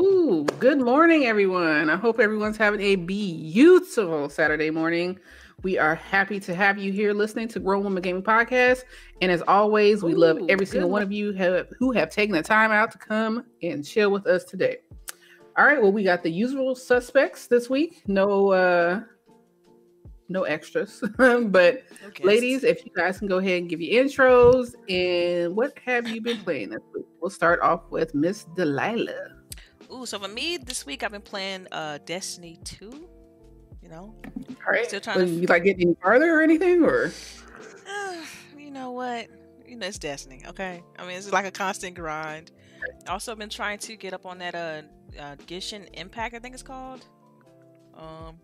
Ooh, good morning, everyone. I hope everyone's having a beautiful Saturday morning. We are happy to have you here listening to Grown Woman Gaming Podcast. And as always, we Ooh, love every single one of you have, who have taken the time out to come and chill with us today. All right, well, we got the usual suspects this week. No uh no extras. but okay. ladies, if you guys can go ahead and give your intros and what have you been playing this week? We'll start off with Miss Delilah. Ooh, so for me this week I've been playing uh Destiny 2. You know? All right. Still trying to you like getting farther or anything or uh, you know what? You know it's Destiny, okay? I mean it's like a constant grind. Also been trying to get up on that uh, uh Genshin Impact, I think it's called. Um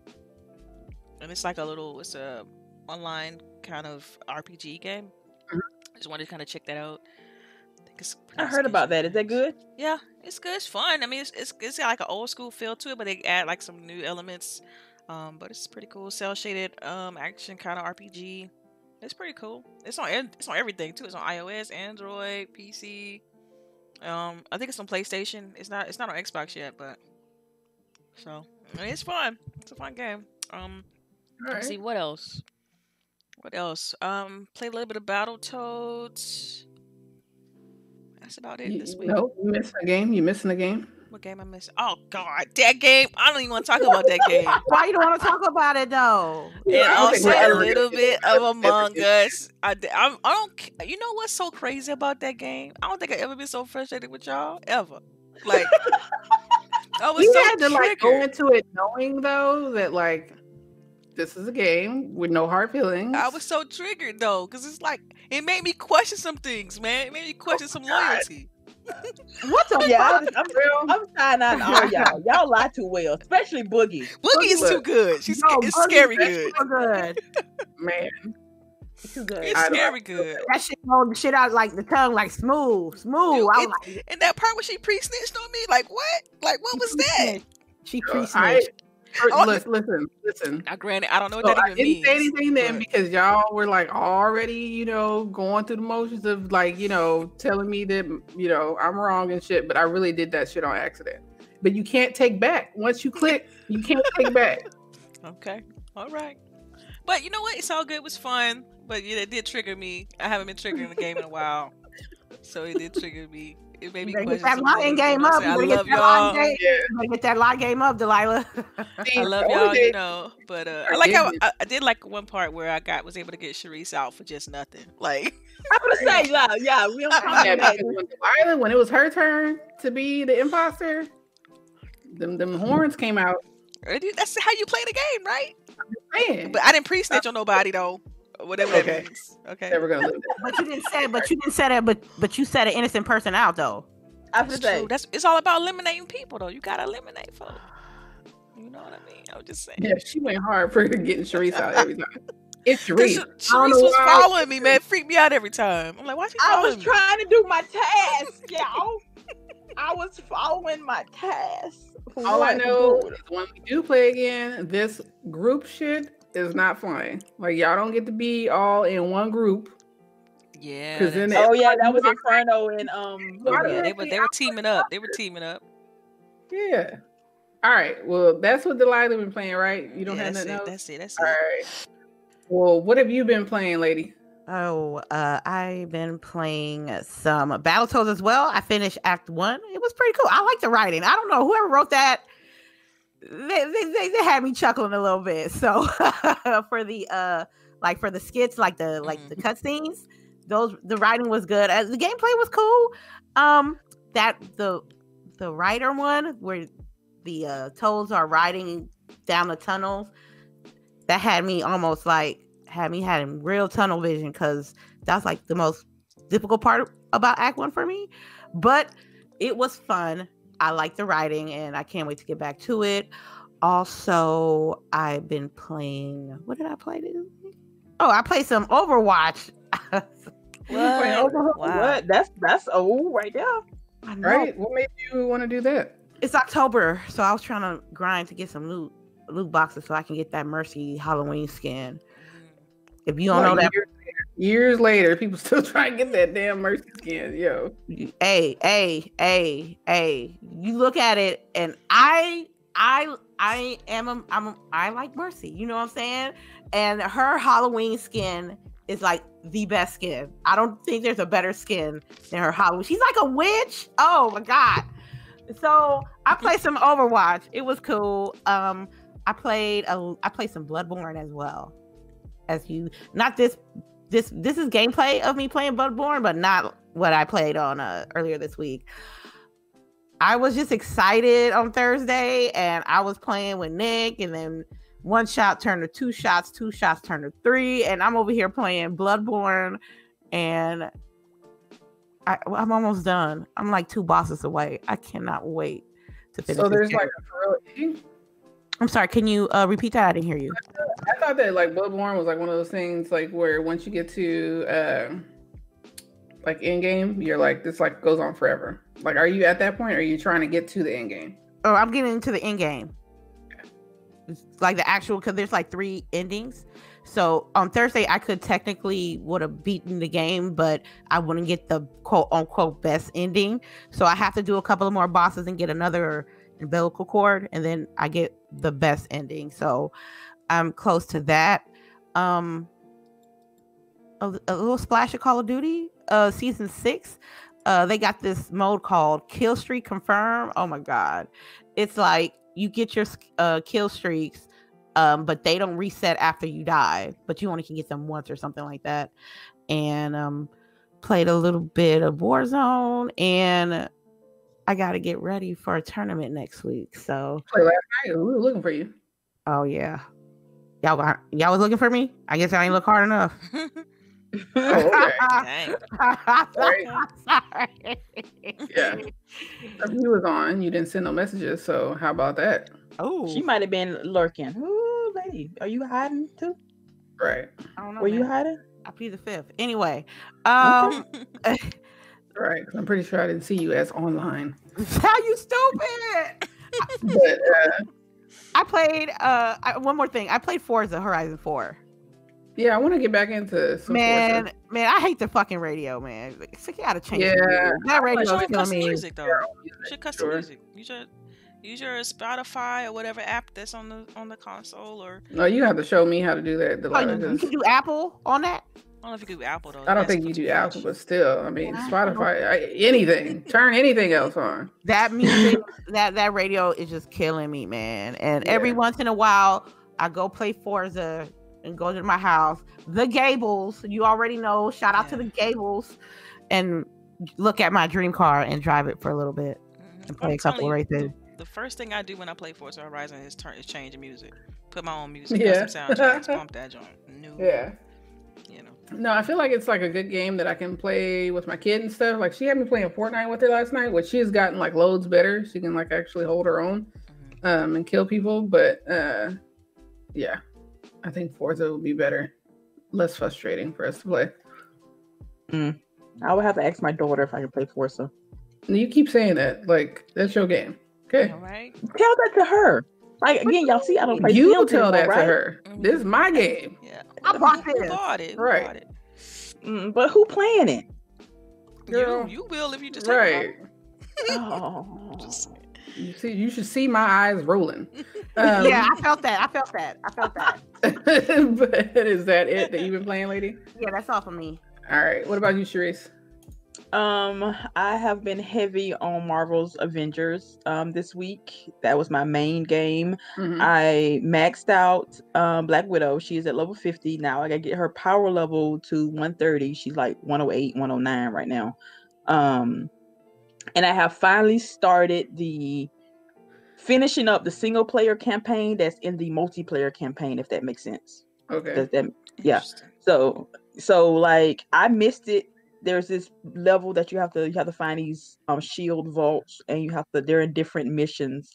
and it's like a little it's a online kind of RPG game. Mm-hmm. I just wanted to kind of check that out. I heard about that. Is that good? Yeah, it's good. It's fun. I mean, it's it's, it's got like an old school feel to it, but they add like some new elements. Um, but it's pretty cool. Cel shaded um action kind of RPG. It's pretty cool. It's on it's on everything too. It's on iOS, Android, PC. Um, I think it's on PlayStation. It's not it's not on Xbox yet, but so I mean, it's fun. It's a fun game. Um, let's see what else. What else? Um, played a little bit of Battletoads. That's about it this week. No, you missing a game. You missing a game. What game I missing? Oh God, that game! I don't even want to talk about that game. Why you don't want to talk about it though? And also a little bit of Among Us. I, I'm, I don't. You know what's so crazy about that game? I don't think I've ever been so frustrated with y'all ever. Like I was you so had to triggered. like go into it knowing though that like this is a game with no hard feelings. I was so triggered though, because it's like it made me question some things, man. It made me oh question oh, some God. loyalty. What the yeah, fuck? I'm, I'm, I'm trying out all y'all. Y'all lie too well, especially Boogie. Boogie is too good. She's no, it's scary good. good. Man. Too good. It's scary good. That shit rolled the shit out like the tongue, like smooth, smooth. Dude, and, like, and that part where she pre snitched on me, like what? Like what was that? She pre snitched. Oh, listen, listen, listen. Now, granted, I don't know what so that even I didn't means. say anything then but... because y'all were like already, you know, going through the motions of like, you know, telling me that, you know, I'm wrong and shit. But I really did that shit on accident. But you can't take back. Once you click, you can't take back. Okay, all right. But you know what? It's all good. It was fun. But yeah, it did trigger me. I haven't been triggering the game in a while, so it did trigger me it made me question. get that line game up. I love y'all. Game. Yeah. Get that line game up, Delilah. I love y'all, you know. But uh, I like how I, I, did like one part where I got was able to get Sharice out for just nothing. Like I'm gonna say, yeah, yeah, we don't talk when Delilah, when it was her turn to be the imposter, them them horns came out. That's how you play the game, right? But I didn't pre-snitch on nobody though whatever okay. that means. Okay. Never gonna live But you didn't say but you didn't say that but but you said an innocent person out though. That's true. That's it's all about eliminating people though. You gotta eliminate folks. You know what I mean? I was just saying. Yeah, she went hard for getting Sharice out every time. It's Sharice. Sharice was following me, man. Freaked me out every time. I'm like, why she I was me? trying to do my task, y'all. I was following my task. All I know is when we do play again, this group shit is not flying. Like y'all don't get to be all in one group. Yeah. Because then oh yeah, that was Inferno and um. Oh, yeah, they were they were teaming up. They were teaming up. Yeah. All right. Well, that's what Delilah been playing, right? You don't yeah, have nothing it, else. That's it. That's all it. All right. Well, what have you been playing, lady? Oh, uh, I've been playing some Battletoads as well. I finished Act One. It was pretty cool. I like the writing. I don't know whoever wrote that they, they, they had me chuckling a little bit. So for the uh like for the skits, like the like mm-hmm. the cutscenes, those the writing was good. Uh, the gameplay was cool. Um that the the writer one where the uh toads are riding down the tunnels, that had me almost like had me having real tunnel vision because that's like the most difficult part about Act One for me. But it was fun. I like the writing and I can't wait to get back to it. Also, I've been playing. What did I play? Oh, I played some Overwatch. what? Wow. what? That's that's old right there. Right? What made you want to do that? It's October, so I was trying to grind to get some loot loot boxes so I can get that Mercy Halloween skin. Mm. If you don't what, know that, Years later, people still try to get that damn mercy skin, yo. Hey, hey, hey, hey. You look at it, and I, I, I am, a, I'm, a, I like Mercy. You know what I'm saying? And her Halloween skin is like the best skin. I don't think there's a better skin than her Halloween. She's like a witch. Oh my god. So I played some Overwatch. It was cool. Um, I played a, I played some Bloodborne as well. As you, not this this this is gameplay of me playing Bloodborne, but not what I played on uh, earlier this week. I was just excited on Thursday, and I was playing with Nick, and then one shot turned to two shots, two shots turned to three, and I'm over here playing Bloodborne, and I, am almost done. I'm like two bosses away. I cannot wait to finish. So there's like a I'm sorry. Can you uh, repeat that? I didn't hear you. I thought that like Bloodborne was like one of those things like where once you get to uh, like end game, you're like this like goes on forever. Like, are you at that point? Or are you trying to get to the end game? Oh, I'm getting into the end game. like the actual because there's like three endings. So on Thursday, I could technically would have beaten the game, but I wouldn't get the quote unquote best ending. So I have to do a couple of more bosses and get another umbilical cord, and then I get the best ending. So I'm close to that. Um, a, a little splash of Call of Duty, uh, season six. Uh, they got this mode called Kill Streak Confirm. Oh my god, it's like you get your uh, kill streaks, um, but they don't reset after you die. But you only can get them once or something like that. And um, played a little bit of Warzone, and I got to get ready for a tournament next week. So last night we were looking for you. Oh yeah, y'all got y'all was looking for me. I guess I ain't look hard enough. oh, okay. Sorry. Yeah. He was on, you didn't send no messages. So how about that? Oh, she might have been lurking. Ooh, lady, are you hiding too? Right. I don't know. Were man. you hiding? I'll be the fifth. Anyway, um, Right. I'm pretty sure I didn't see you as online. How you stupid? but uh, I played uh I, one more thing. I played Forza Horizon 4. Yeah, I want to get back into some man. Forza. Man, I hate the fucking radio, man. It's like you gotta change. Yeah. the that radio You is should killing custom me. music though. You should custom sure. music. You should use your Spotify or whatever app that's on the on the console or No, you have to show me how to do that. Oh, Delilah, you, you 'cause can do Apple on that. I don't know if you do Apple though. I don't That's think you too do much. Apple, but still, I mean, Yeah. Spotify, I, anything, turn anything else on. That music, that that radio is just killing me, man. And every once in a while, I go play Forza and go to my house. The Gables, you already know. Shout out to the Gables, and look at my dream car and drive it for a little bit Mhm. and play I'm a couple telling of you, races. The first thing I do when I play Forza Horizon is turn is change the music. Put my own music, Yeah. custom soundtracks, bump that joint. No, Yeah. You know. No, I feel like it's like a good game that I can play with my kid and stuff. Like she had me playing Fortnite with her last night, which she's gotten like loads better. She can like actually hold her own Mhm. um and kill people. But uh yeah, I think Forza would be better. Less frustrating for us to play. I would have to ask my daughter if I can play Forza. You keep saying that. Like, that's your game. Okay. All right. Tell that to her. Like again, y'all see, I don't play. You Sims tell that anymore, to right? her. This is my game. Yeah. I bought Who this. bought it? Right. bought it? Mm, but who playing it? Girl. You you will if you just take Right. Oh, Just- You see, you should see my eyes rolling. Um, yeah, I felt that. I felt that. I felt that. but is that it that you've been playing, lady? Yeah, that's all for me. All right. What about you, Sharice? Um, I have been heavy on Marvel's Avengers um this week. That was my main game. Mhm. I maxed out um Black Widow. She's at level 50 now. I gotta get her power level to 130. She's like 108, 109 right now. Um and I have finally started the finishing up the single player campaign that's in the multiplayer campaign, if that makes sense. Okay. Does that yeah. So so like I missed it. There's this level that you have to you have to find these um shield vaults and you have to they're in different missions.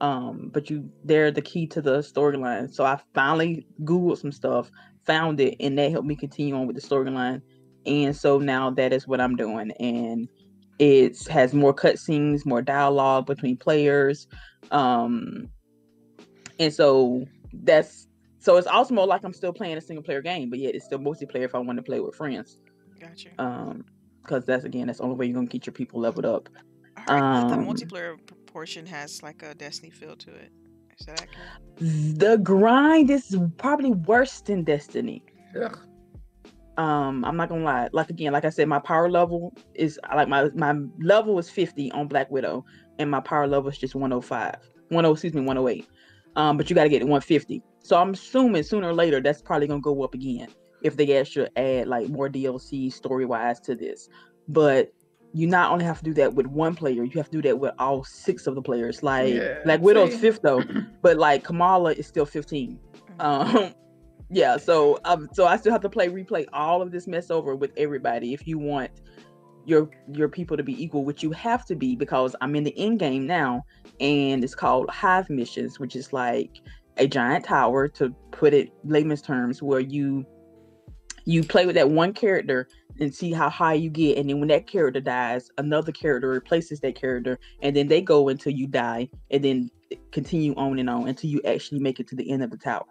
Um, but you they're the key to the storyline. So I finally Googled some stuff, found it, and that helped me continue on with the storyline. And so now that is what I'm doing. And it has more cutscenes, more dialogue between players. Um and so that's so it's also more like I'm still playing a single player game, but yet it's still multiplayer if I want to play with friends. Gotcha. Um, because that's again that's the only way you're gonna get your people leveled up. I heard that the um, multiplayer portion has like a Destiny feel to it. Is that accurate? The grind is probably worse than Destiny. Ugh. Um, I'm not gonna lie. Like again, like I said, my power level is like my my level is 50 on Black Widow, and my power level is just 105. 10, excuse me, 108. Um, but you got to get to 150. So I'm assuming sooner or later that's probably gonna go up again if they actually add like more DLC story wise to this. But you not only have to do that with one player, you have to do that with all six of the players. Like Yeah, Black Widow's see? fifth though, but like Kamala is still 15. Um, yeah. So um, so I still have to play replay all of this mess over with everybody if you want your your people to be equal, which you have to be because I'm in the end game now, and it's called Hive missions, which is like a giant tower to put it layman's terms, where you you play with that one character and see how high you get, and then when that character dies, another character replaces that character, and then they go until you die, and then continue on and on until you actually make it to the end of the tower.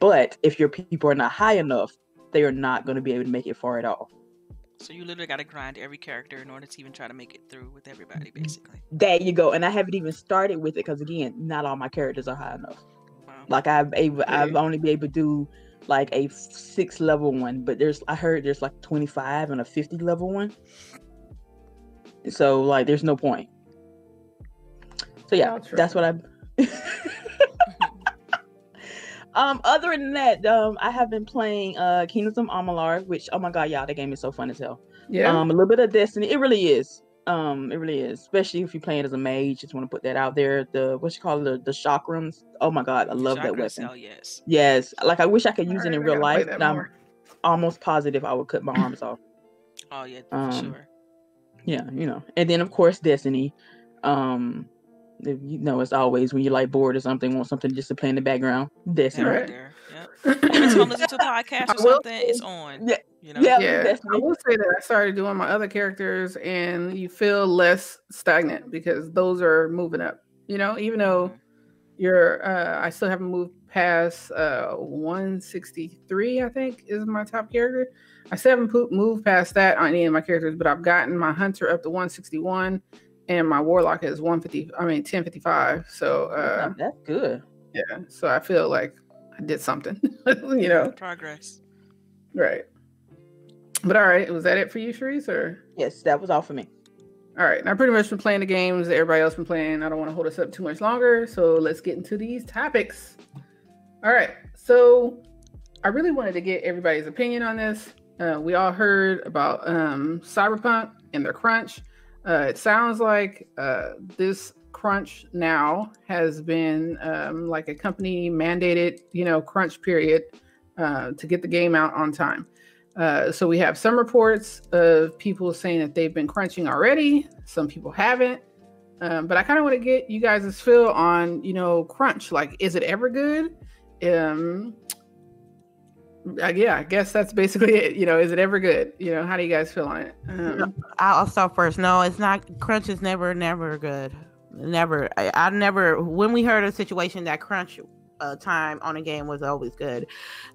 But if your people are not high enough, they are not going to be able to make it far at all. So you literally got to grind every character in order to even try to make it through with everybody, basically. There you go. And I haven't even started with it because again, not all my characters are high enough. Wow. Like I've able, I've only been able to do like a six level one, but there's I heard there's like 25 and a 50 level one. So like there's no point. So yeah, that's what I. um, other than that, um, I have been playing uh Kingdoms of Amalur, which oh my god, y'all, that game is so fun as hell. Yeah. Um, a little bit of Destiny. It really is. Um, it really is. Especially if you're playing as a mage. Just want to put that out there. The what you call it, the the chakrams. Oh my god, I love that weapon. Hell yes. Yes, like I wish I could use it in real life, that but I'm more. almost positive I would cut my arms off. Oh yeah, for Um, sure. Yeah, you know. And then of course Destiny. Um, you know, it's always, when you're like bored or something, want something just to play in the background. Destiny. right right. there. Yep. Every time I listen to a podcast or something, it's on. Yeah, You know. yeah. yeah, I will say that I started doing my other characters, and you feel less stagnant because those are moving up. You know, even though Mhm. you're, uh, I still haven't moved past uh 163. I think is my top character. I still haven't po- moved past that on any of my characters, but I've gotten my hunter up to 161, and my warlock is 150. I mean 1055. So uh, That's good. yeah, so I feel like I did something. you know, Progress. right. But all right, was that it for you, Sharice, or? Yes, that was all for me. All right, I've pretty much been playing the games that everybody else been playing. I don't want to hold us up too much longer, so let's get into these topics. All right, so I really wanted to get everybody's opinion on this. Uh, we all heard about um, Cyberpunk and their crunch. Uh, it sounds like uh, this crunch now has been um, like a company mandated, you know, crunch period uh, to get the game out on time. Uh, so we have some reports of people saying that they've been crunching already. Some people haven't. Um, but I kind of want to get you guys' feel on, you know, crunch. Like, is it ever good? Um, uh, yeah, I guess that's basically it. You know, is it ever good? You know, how do you guys feel on it? Um, I'll start first. No, it's not. Crunch is never, never good. Never. I, I never. When we heard a situation that crunch uh, time on a game was always good.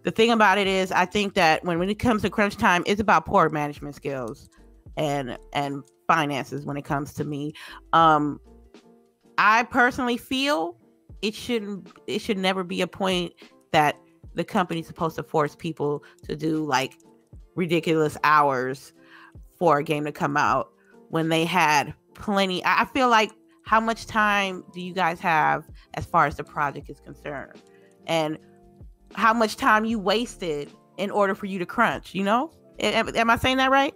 The thing about it is, I think that when when it comes to crunch time, it's about poor management skills and and finances. When it comes to me, um, I personally feel it shouldn't. It should never be a point that the company's supposed to force people to do like ridiculous hours for a game to come out when they had plenty. I I feel like how much time do you guys have as far as the project is concerned? And how much time you wasted in order for you to crunch, you know? Am, am I saying that right?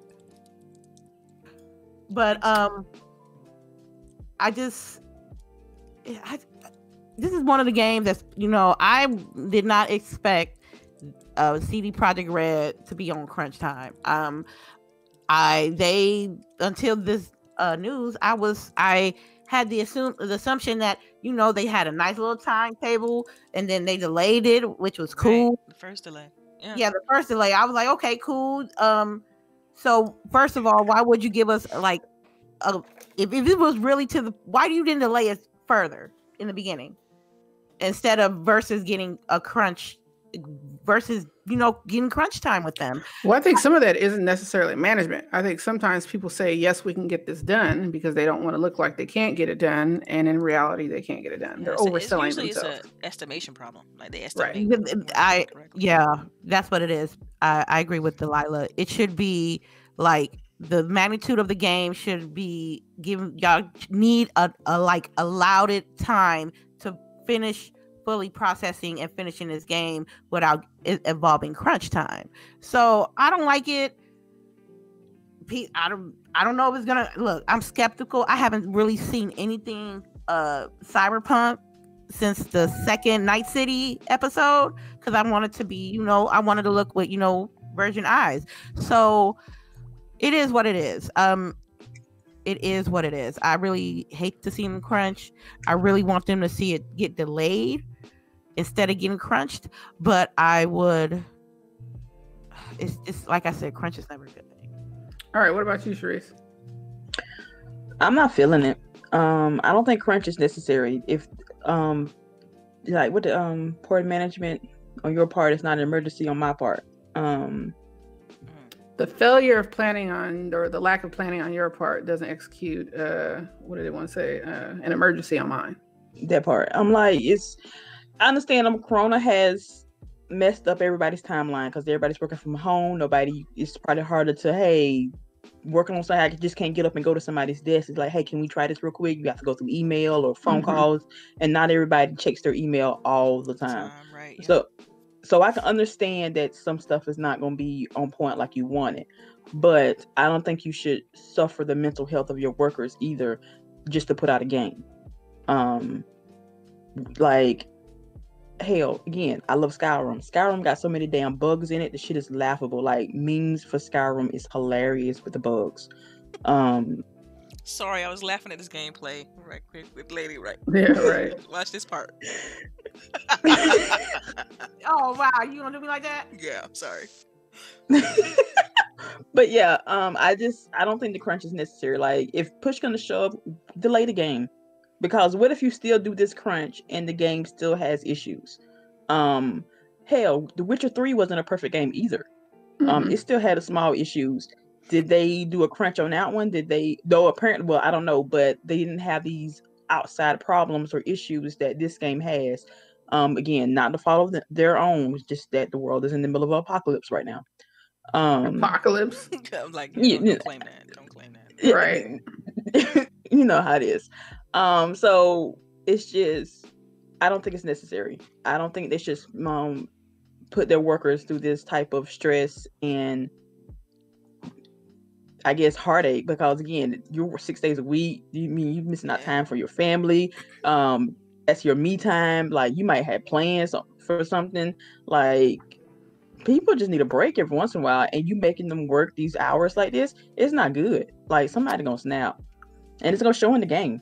But um I just I, this is one of the games that's you know I did not expect uh, CD Projekt Red to be on crunch time. Um, I they until this uh, news, I was I had the assume the assumption that you know they had a nice little timetable and then they delayed it, which was Right, cool. The first delay. Yeah. Yeah, the first delay, I was like, okay, cool. Um, so first of all, why would you give us like a if, if it was really to the why do you didn't delay it further in the beginning? instead of versus getting a crunch versus you know getting crunch time with them. Well i think some of that isn't necessarily management. I think sometimes people say yes we can get this done because they don't want to look like they can't get it done and in reality they can't get it done. They're It's- overselling it's usually themselves. it's an estimation problem. Like they estimate. But, when uh, it's I- yeah that's what it is. I, I agree with delilah. It should be like the magnitude of the game should be given y'all need a, a like allowed it time to finish fully processing and finishing this game without it involving crunch time so i don't like it I don't I don't know if it's gonna look. I'm skeptical. I haven't really seen anything uh cyberpunk since the second Night City episode because I wanted to be, you know, I wanted to look with, you know, virgin eyes. So it is what it is. Um it is what it is. I really hate to see them crunch. I really want them to see it get delayed instead of getting crunched. But I would it's it's like I said, crunch is never a good thing. all right what about you Sharice? I'm not feeling it. Um, I don't think crunch is necessary. If um, like with the um port management on your part, it's not an emergency on my part. Um, the failure of planning on or the lack of planning on your part doesn't execute uh what did it want to say uh an emergency on mine that part. I'm like, it's. I understand. Um, Corona has messed up everybody's timeline because everybody's working from home. Nobody. It's probably harder to hey, working on something. I just can't get up and go to somebody's desk. It's like, hey, can we try this real quick? You have to go through email or phone Mhm. calls, and not everybody checks their email all the time. Time, right? yeah. So, so I can understand that some stuff is not going to be on point like you want it, but I don't think you should suffer the mental health of your workers either, just to put out a game. Um, like, hell, again, I love Skyrim. Skyrim got so many damn bugs in it. The shit is laughable. Like memes for Skyrim is hilarious with the bugs. Um, Sorry, I was laughing at this gameplay right quick with Lady. Right. yeah right Watch this part. Oh wow, you gonna do me like that? yeah. Sorry. but yeah, um, I just I don't think the crunch is necessary. Like if push gonna show up, delay the game. Because what if you still do this crunch and the game still has issues? Um, hell, The Witcher Three wasn't a perfect game either. Um, Mhm. it still had a small issues. Did they do a crunch on that one? Did they? Though apparently, well, I don't know, but they didn't have these outside problems or issues that this game has. Um, again, not to follow of th- their own, just that the world is in the middle of apocalypse right now. Um, apocalypse I'm like, Yeah, don't, yeah. don't claim that. Don't claim that. Right. you know how it is. Um, so it's just I don't think it's necessary. I don't think they should um put their workers through this type of stress and I guess heartache because again, you're six days a week. You mean you're missing out time for your family. Um, that's your me time. Like you might have plans for something. Like people just need a break every once in a while, and you making them work these hours like this, it's not good. Like somebody gonna snap, and it's gonna show in the game.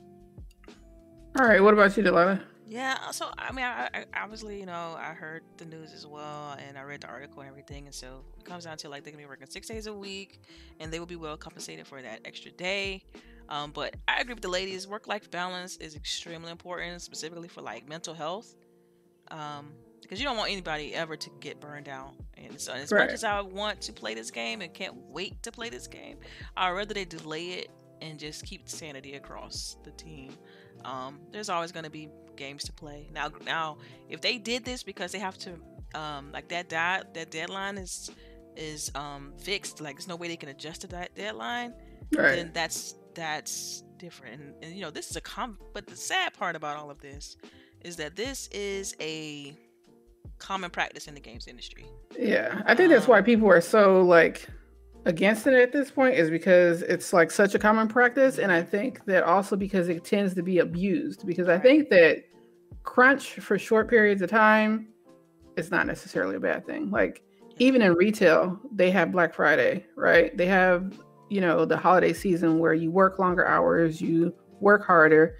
All right what about you delilah Yeah, uh, so I mean, I, I obviously, you know, I heard the news as well, and I read the article and everything, and so it comes down to like they're gonna be working six days a week, and they will be well compensated for that extra day. Um, but I agree with the ladies. Work-life balance is extremely important, specifically for like mental health, um, because you don't want anybody ever to get burned out. And so, as Right. much as I want to play this game and can't wait to play this game, I'd rather they delay it and just keep sanity across the team. Um, there's always going to be games to play. Now, now, if they did this because they have to, um, like that di- that deadline is is um fixed, like there's no way they can adjust to that deadline, right then that's that's different. And, and you know, this is a com. But the sad part about all of this is that this is a common practice in the games industry. Yeah, I think that's why people are so like against it at this point is because it's like such a common practice, and I think that also because it tends to be abused. Because I think that crunch for short periods of time is not necessarily a bad thing. Like even in retail, they have Black Friday, right? They have you know the holiday season where you work longer hours, you work harder.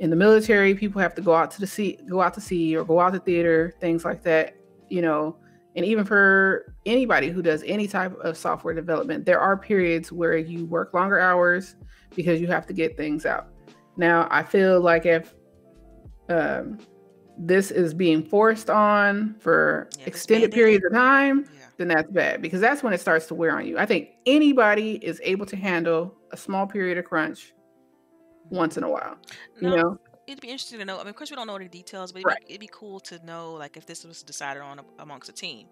In the military, people have to go out to the sea, go out to sea, or go out to theater, things like that. You know, and even for anybody who does any type of software development, there are periods where you work longer hours because you have to get things out. Now, I feel like if um, this is being forced on for Yeah, extended periods of time, Yeah. then that's bad because that's when it starts to wear on you. I think anybody is able to handle a small period of crunch once in a while. You No, know, it'd be interesting to know. I mean, of course, we don't know the details, but it'd, Right. be, it'd be cool to know, like, if this was decided on amongst a team.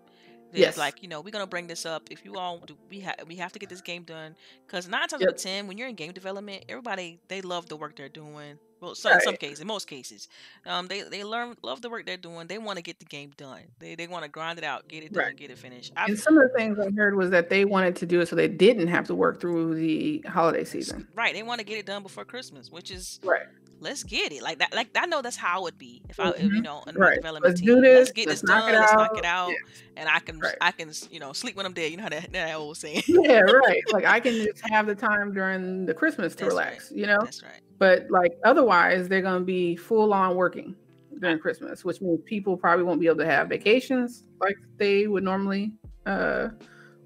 That Yes. It's like, you know, we're gonna bring this up. If you all do, we have we have to get this game done because nine times out of ten, when you're in game development, everybody they love the work they're doing. Well, so, in some Right. cases, in most cases, um, they they learn love the work they're doing. They want to get the game done. They they want to grind it out, get it done, Right. get it finished. and I've, some of the things I heard was that they wanted to do it so they didn't have to work through the holiday season. right, they want to get it done before Christmas, which is Right. Let's get it like that. Like I know that's how it would be if I, if, you know, in Right. development Let's team. do let's get Let's this done. Let's knock it out, and I can Right. I can you know sleep when I'm dead. You know how that, that old saying. Yeah, right. Like I can just have the time during the Christmas to That's right. relax, you know? That's right. But like otherwise, they're going to be full on working during Christmas, which means people probably won't be able to have vacations like they would normally uh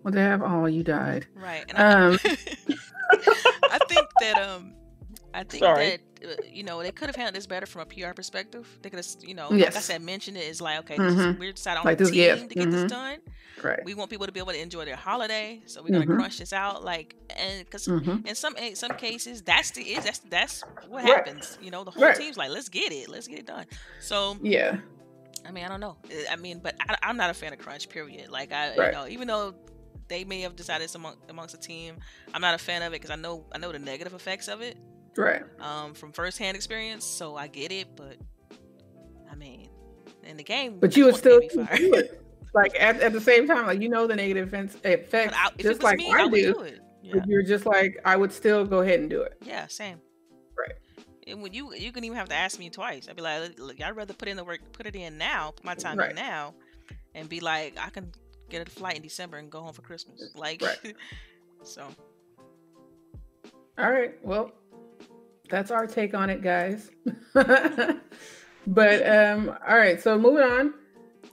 want to have. Oh, you died. Right. And I, Um, I think that um I think Sorry. that uh, you know they could have handled this better from a PR perspective. They could have you know like I said mentioned it is like okay Mhm. we're decided on Like the this team gift. to get Mhm. this done. Right. We want people to be able to enjoy their holiday, so we're gonna Mhm. crunch this out like and because hmm in some in some cases that's the is that's that's what Right. happens you know the whole Right. team's like let's get it let's get it done so Yeah. i mean i don't know i mean but I, i'm not a fan of crunch period like i Right. you know even though they may have decided among, amongst a team i'm not a fan of it because i know i know the negative effects of it Right. um from firsthand experience so i get it but i mean in the game But you would still made me do it. Like at, at the same time, like you know the negative effects, I, just like me I, i would do. do it yeah you're just like I would still go ahead and do it. Yeah, same. Right. And when you you can even have to ask me twice. I'd be like, look, I'd rather put in the work, put it in now, put my time Right. in now, and be like, I can get a flight in December and go home for Christmas. Like, Right. so All right. Well, that's our take on it, guys. but um, all right. So moving on.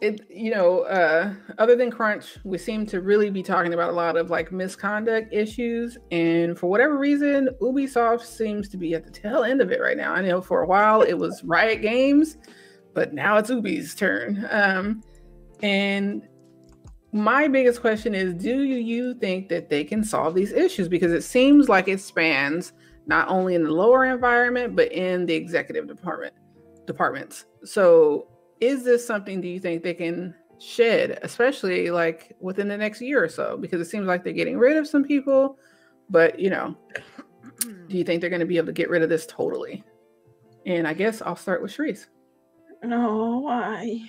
It you know, uh, other than crunch, we seem to really be talking about a lot of like misconduct issues, and for whatever reason, Ubisoft seems to be at the tail end of it right now. I know for a while it was Riot Games, but now it's Ubi's turn. Um, and my biggest question is do you think that they can solve these issues because it seems like it spans not only in the lower environment but in the executive department departments so is this something do you think they can shed especially like within the next year or so because it seems like they're getting rid of some people but you know do you think they're going to be able to get rid of this totally and i guess i'll start with Sharice. No, why?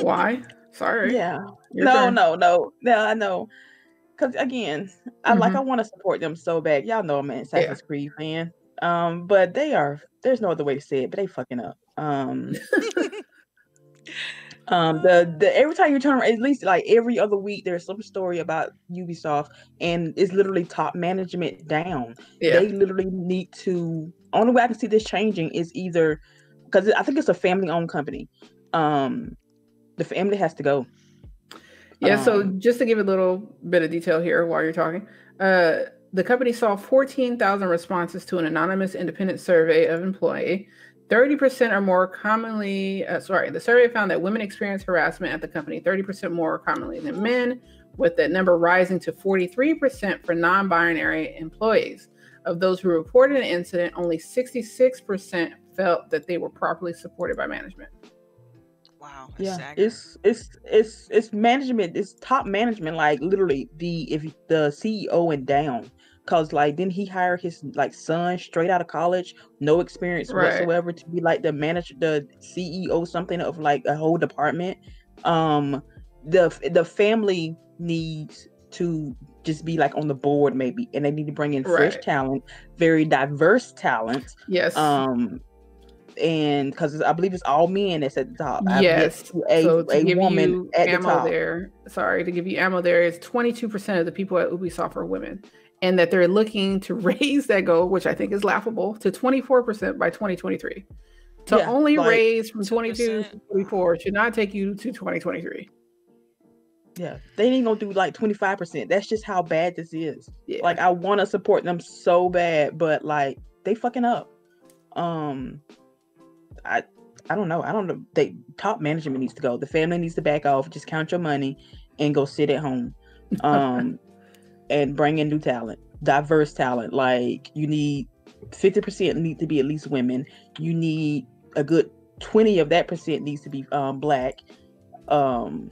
why sorry Yeah. Your no, turn. no, no, no. I know. Cause again, I like Mhm. I want to support them so bad. Y'all know I'm an Assassin's Creed fan. Um, but they are. There's no other way to say it. But they fucking up. Um, um, the the every time you turn around, at least like every other week, there's some story about Ubisoft, and it's literally top management down. yeah They literally need to. Only way I can see this changing is either because I think it's a family-owned company. Um, the family has to go. Yeah, so Um, just to give a little bit of detail here while you're talking, uh, the company saw 14,000 responses to an anonymous independent survey of employee. 30% or more commonly, uh, sorry, the survey found that women experience harassment at the company 30% more commonly than men, with that number rising to 43% for non binary employees. Of those who reported an incident, only 66% felt that they were properly supported by management. Wow, yeah staggering. it's it's it's it's management it's top management like literally the if the ceo and down because like didn't he hire his like son straight out of college no experience Right. whatsoever to be like the manager the ceo something of like a whole department um the the family needs to just be like on the board maybe and they need to bring in fresh talent very diverse talent Yes. um and because I believe it's all men that's at the top. I've Yes. to a, so to a give woman you at the ammo top. there, sorry to give you ammo there is 22% of the people at Ubisoft are women, and that they're looking to raise that goal, which I think is laughable, to 24% by 2023. To Yeah, only like, raise from 22 to 24 should not take you to 2023. Yeah, they ain't gonna do like twenty five percent. That's just how bad this is. Yeah. Like I want to support them so bad, but like they fucking up. Um, I I don't know. I don't know. They top management needs to go. The family needs to back off. Just count your money and go sit at home. Um, and bring in new talent, diverse talent. Like you need fifty percent need to be at least women. You need a good twenty of that percent needs to be um black. Um,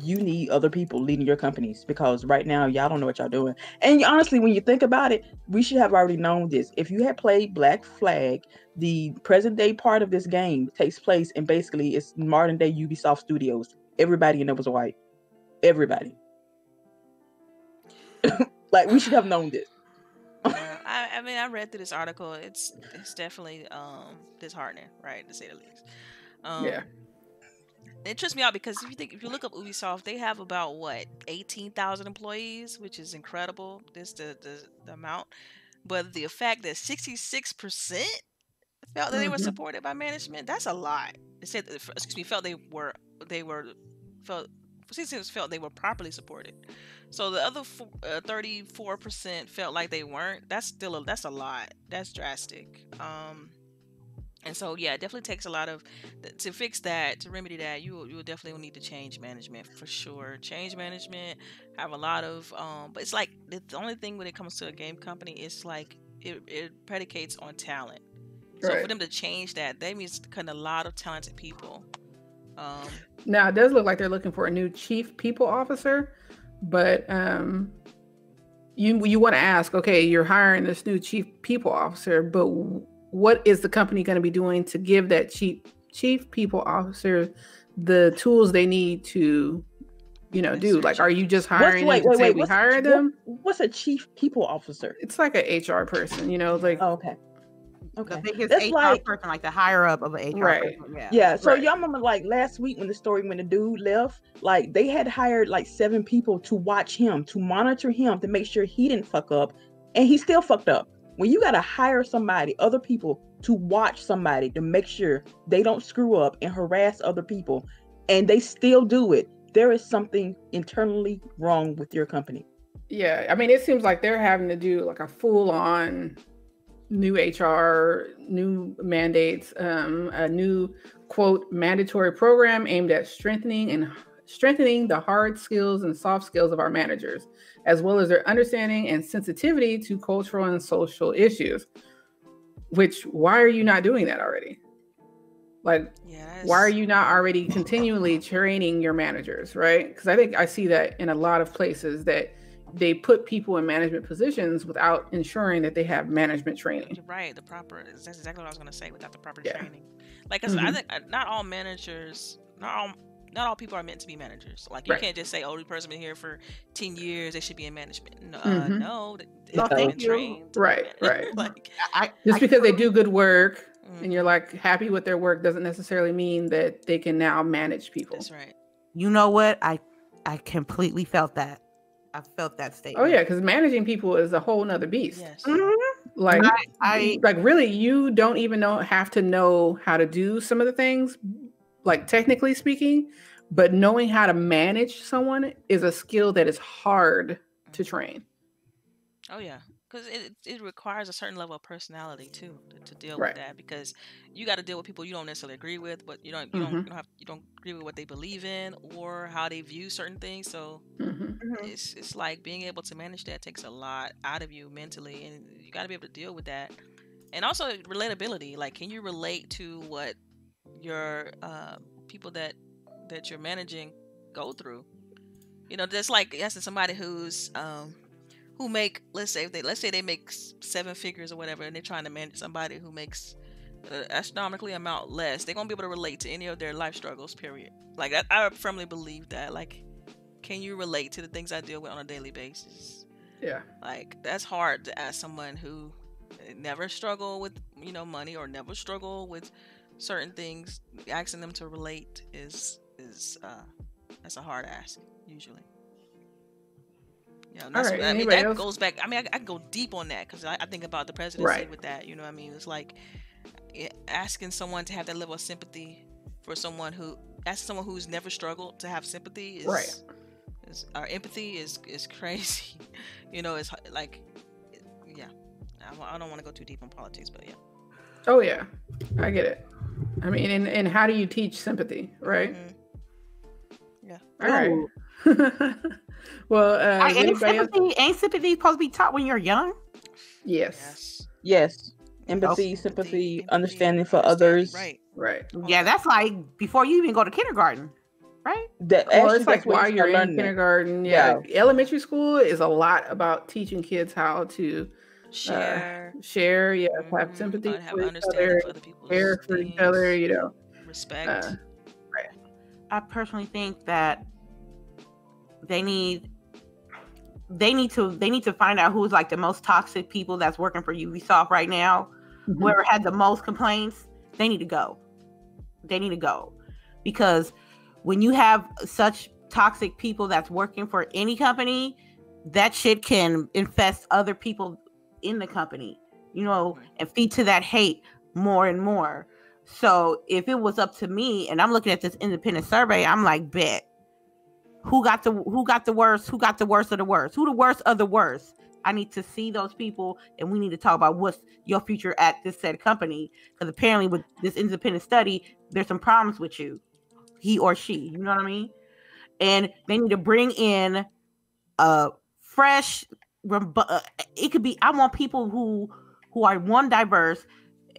you need other people leading your companies because right now y'all don't know what y'all doing. And honestly, when you think about it, we should have already known this. If you had played Black Flag, the present day part of this game takes place and basically it's modern day Ubisoft Studios. Everybody in there was white. Everybody. like we should have known this. Yeah, I, I mean, I read through this article. It's it's definitely um disheartening, right, to say the least. Um, yeah. It trips me out because if you think if you look up Ubisoft, they have about what eighteen thousand employees, which is incredible. This the, the the amount, but the fact that sixty six percent felt that they were Mhm. supported by management, that's a lot. They said, excuse me, felt they were they were felt sixty felt they were properly supported. So the other thirty four percent felt like they weren't. That's still a that's a lot. That's drastic. Um, and so yeah, it definitely takes a lot of to fix that to remedy that. You will- you will definitely need to change management for sure. Change management have a lot of um, but it's like the, only thing when it comes to a game company, it's like it, it predicates on talent. So for them to change that, that means cutting a lot of talented people. Um, Now it does look like they're looking for a new chief people officer, but um, you you want to ask, okay, you're hiring this new chief people officer, but what is the company going to be doing to give that chief chief people officer the tools they need to, you know, do? Like, are you just hiring wait, them wait, wait, we what's- them? What's a chief people officer? It's like an HR person, you know, like Oh, okay. The Okay. biggest That's HR like person, like the higher up of an HR Right. person. Yeah. yeah. So Right. y'all remember like last week when the story when the dude left, like they had hired like seven people to watch him, to monitor him, to make sure he didn't fuck up, and he still fucked up. When you gotta hire somebody, other people to watch somebody to make sure they don't screw up and harass other people, and they still do it, there is something internally wrong with your company. Yeah, I mean, it seems like they're having to do like a full on new HR, new mandates, um, a new quote mandatory program aimed at strengthening and strengthening the hard skills and soft skills of our managers, as well as their understanding and sensitivity to cultural and social issues. Which, why are you not doing that already? Like, yeah, why are you not already continually training your managers right because i think i see that in a lot of places that they put people in management positions without ensuring that they have management training right the proper that's exactly what i was going to say without the proper Yeah. training like I said, I think uh, not all managers not all not all people are meant to be managers like you Right. can't just say oh the person been here for 10 years they should be in management no, uh, Mhm. no they, No, they've thank been you. trained Right, right. like I, I- just I because they do good work mm, and you're like happy with their work doesn't necessarily mean that they can now manage people that's right You know what? I I completely felt that. I felt that statement. oh yeah because managing people is a whole nother beast yes Mhm. like I, I like really you don't even know have to know how to do some of the things like technically speaking but knowing how to manage someone is a skill that is hard to train Oh yeah, because it it requires a certain level of personality too to, to deal Right. with that. Because you got to deal with people you don't necessarily agree with, but you don't you don't Mhm. you don't have you don't agree with what they believe in or how they view certain things. So Mhm. Mhm. it's it's like being able to manage that takes a lot out of you mentally, and you got to be able to deal with that. And also relatability. Like, can you relate to what your uh, people that that you're managing go through? You know, just like asking somebody who's um, who make let's say if they let's say they make seven figures or whatever, and they're trying to manage somebody who makes astronomically amount less. They're gonna be able to relate to any of their life struggles. Period. Like I, I firmly believe that. Like, can you relate to the things I deal with on a daily basis? yeah Like that's hard to ask someone who never struggle with you know money or never struggle with certain things. Asking them to relate is is uh that's a hard ask usually. Yeah, that's Alright, what- I mean that else? goes back. I mean, I, I can go deep on that because I, I think about the presidency Right. with that. You know, what I mean, it's like eh, asking someone to have that level of sympathy for someone who asking someone who's never struggled to have sympathy is Right. is our empathy is is crazy. you know, it's like yeah. I, I don't want to go too deep on politics, but yeah. Oh yeah, I get it. I mean, and, and how do you teach sympathy, right? Mhm. Yeah. All right. Ooh. well, uh, I- is ain't, sympathy, ain't sympathy supposed to be taught when you're young? Yes. Yes. Yes. Empathy, sympathy, understanding for others. Right. Right. Yeah, that's like before you even go to kindergarten, right? That Or actually, it's like that's where while you you're in learning it. kindergarten. Yeah. Elementary school is a lot about teaching kids how to Share. share, yeah, have mhm, sympathy uh, have for each understanding other, for other people's care for each other, you know. Respect. Uh, I personally think that they need they need to they need to find out who's like the most toxic people that's working for Ubisoft right now. mhm. Whoever had the most complaints, they need to go. They need to go because when you have such toxic people that's working for any company, that shit can infest other people in the company, you know, and feed to that hate more and more. So if it was up to me and I'm looking at this independent survey, I'm like, bet. Who got the who got the worst? Who got the worst of the worst? Who the worst of the worst? I need to see those people and we need to talk about what's your future at this said company. Because apparently with this independent study, there's some problems with you. He or she. You know what I mean? And they need to bring in a fresh Uh, it could be I want people who who are one diverse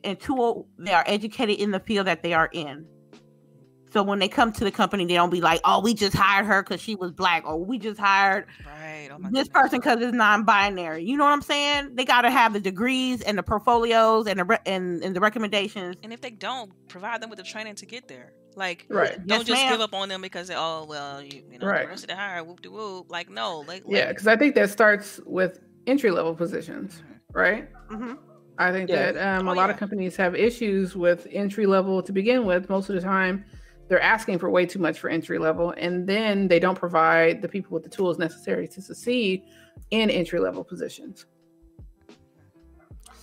and two they are educated in the field that they are in. So when they come to the company, they don't be like, "Oh, we just hired her because she was black," or "We just hired right. Oh my this goodness. person because it's non-binary." You know what I'm saying? They got to have the degrees and the portfolios and the re- and, and the recommendations. And if they don't, provide them with the training to get there. Like, Right. don't Yes, just ma'am. give up on them because they, oh well, you, you know, Right. diversity hire, whoop de whoop. Like, no, like, Yeah, because I think that starts with entry level positions, right? Mhm. I think Yes. that um, Oh, a lot yeah. of companies have issues with entry level to begin with. Most of the time, they're asking for way too much for entry level, and then they don't provide the people with the tools necessary to succeed in entry level positions.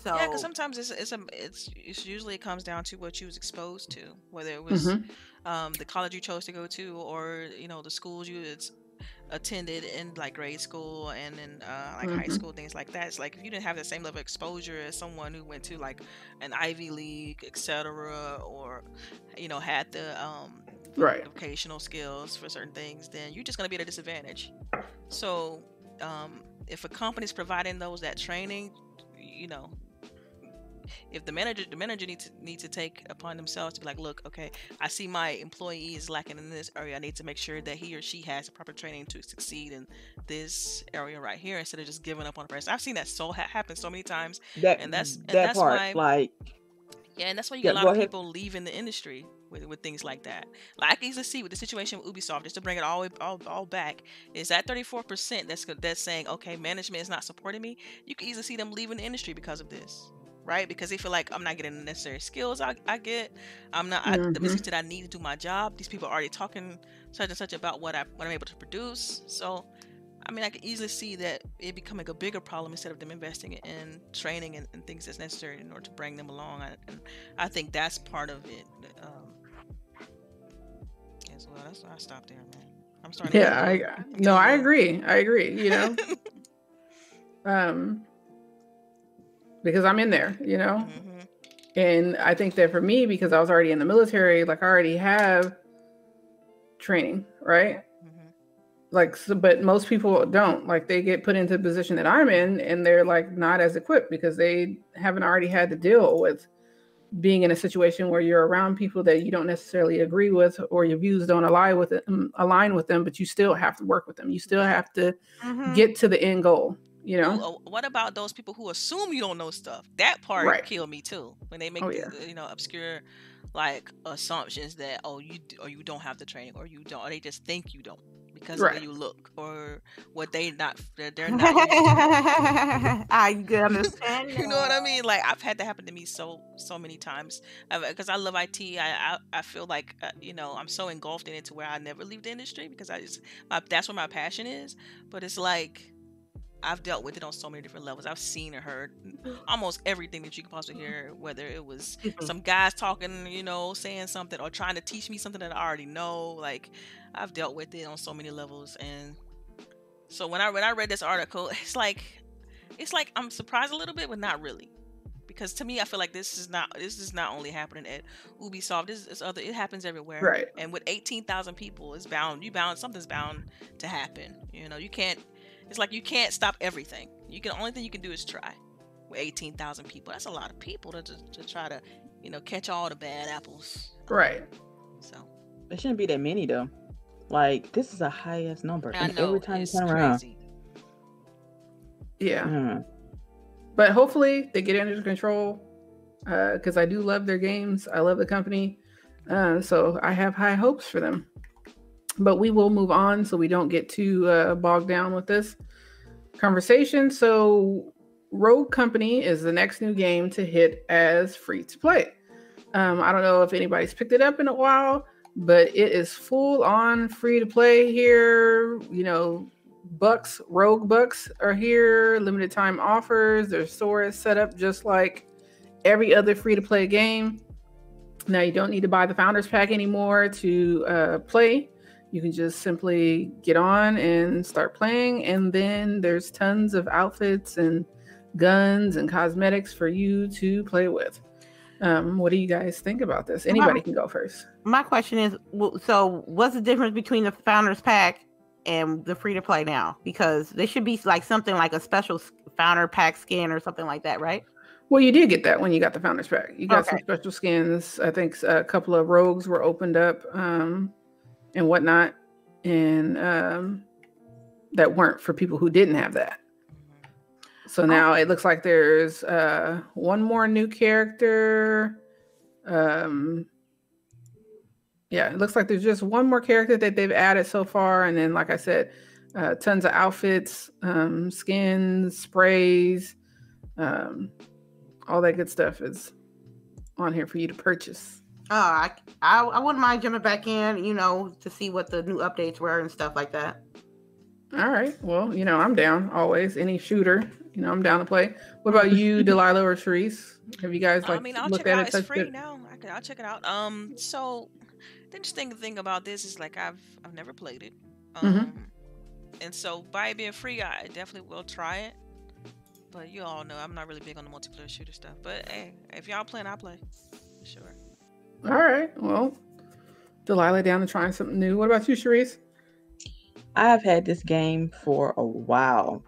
So yeah, because sometimes it's it's a it's, it's usually it comes down to what you was exposed to, whether it was Mhm. um, the college you chose to go to, or you know the schools you it's attended in like grade school and then uh, like high Mhm. school things like that. It's like if you didn't have the same level of exposure as someone who went to like an Ivy League, etc., or you know had the um, Right. vocational skills for certain things, then you're just going to be at a disadvantage. So, um, if a company's providing those that training, you know, if the manager the manager needs to need to take upon themselves to be like, look, okay, I see my employee is lacking in this area. I need to make sure that he or she has the proper training to succeed in this area right here, instead of just giving up on a person. I've seen that so ha- happen so many times. That And that's- and that that's part, why- like Yeah, and that's why you Yeah, get a lot of ahead. people leaving the industry with, with things like that. Like I can easily see with the situation with Ubisoft, just to bring it all all, all back, is that 34% that's that's saying, okay, management is not supporting me. You can easily see them leaving the industry because of this, right? Because they feel like I'm not getting the necessary skills I, I get. I'm not I, the message that I need to do my job. These people are already talking such and such about what I what I'm able to produce. So. I mean, I can easily see that it becoming a bigger problem instead of them investing in training and, and things that's necessary in order to bring them along. I, and I think that's part of it. Um, as well, that's why I stopped there, man. I'm starting. Yeah, I no, I agree. I agree. You know, um, because I'm in there. You know, hmm and I think that for me, because I was already in the military, like I already have training, right? hmm like so, but most people don't like they get put into the position that i'm in and they're like not as equipped because they haven't already had to deal with being in a situation where you're around people that you don't necessarily agree with or your views don't align with it, um, align with them but you still have to work with them you still have to Mhm. get to the end goal you know uh, what about those people who assume you don't know stuff? That part Right. killed me too. When they make Oh, these, yeah. uh, you know, obscure like assumptions that oh you or you don't have the training or you don't or they just think you don't because of Right. the way you look or what they not they're, they're not. I can understand. you know what I mean? Like I've had that happen to me so so many times because I love IT. I I, I feel like uh, you know I'm so engulfed in it to where I never leave the industry because I just my, that's where my passion is. But it's like I've dealt with it on so many different levels. I've seen and heard almost everything that you could possibly hear, whether it was Mhm. some guys talking, you know, saying something or trying to teach me something that I already know. Like I've dealt with it on so many levels, and so when I when I read this article, it's like it's like I'm surprised a little bit, but not really, because to me, I feel like this is not this is not only happening at Ubisoft. This is other. It happens everywhere. Right. And with eighteen thousand people, it's bound. You bound. Something's bound to happen. You know, you can't. It's like you can't stop everything. You can. Only thing you can do is try. With eighteen thousand people, that's a lot of people to, to to try to, you know, catch all the bad apples. Right. So It shouldn't be that many though. Like this is a highest number, I and know every time you it's turn around, crazy. Yeah. mm, But hopefully they get under control. Because I do love their games. I love the company. Uh, so I have high hopes for them. But we will move on so we don't get too uh, bogged down with this conversation. So Rogue Company is the next new game to hit as free to play. Um, I don't know if anybody's picked it up in a while, but it is full on free to play here. You know, bucks, rogue bucks are here, limited time offers. Their store is set up just like every other free to play game. Now, you don't need to buy the founders pack anymore to uh, play. You can just simply get on and start playing. And then there's tons of outfits and guns and cosmetics for you to play with. Um, what do you guys think about this? Anybody can go first. My question is, so what's the difference between the founders pack and the free to play now? Because there should be like something like a special founder pack skin or something like that, right? Well, you did get that when you got the founders pack. You got some special skins. I think a couple of rogues were opened up um, and whatnot, and um, that weren't for people who didn't have that. So now it looks like there's uh, one more new character. Um, yeah, it looks like there's just one more character that they've added so far, and then, like I said, uh, tons of outfits, um, skins, sprays. Um, all that good stuff is on here for you to purchase. Oh, I, I I wouldn't mind jumping back in, you know, to see what the new updates were and stuff like that. All right. Well, you know, I'm down always. Any shooter, you know, I'm down to play. What about you, Delilah or Sharice? Have you guys like I mean, I'll looked check it at out. it? It's free it? now. I can, I'll check it out. Um, so the interesting thing about this is like I've I've never played it. Um, Mhm. and so by it being free, I definitely will try it. But you all know I'm not really big on the multiplayer shooter stuff. But hey, if y'all playing, I play. For sure. All right. Well, Delilah down to trying something new. What about you, Sharice? I've had this game for a while,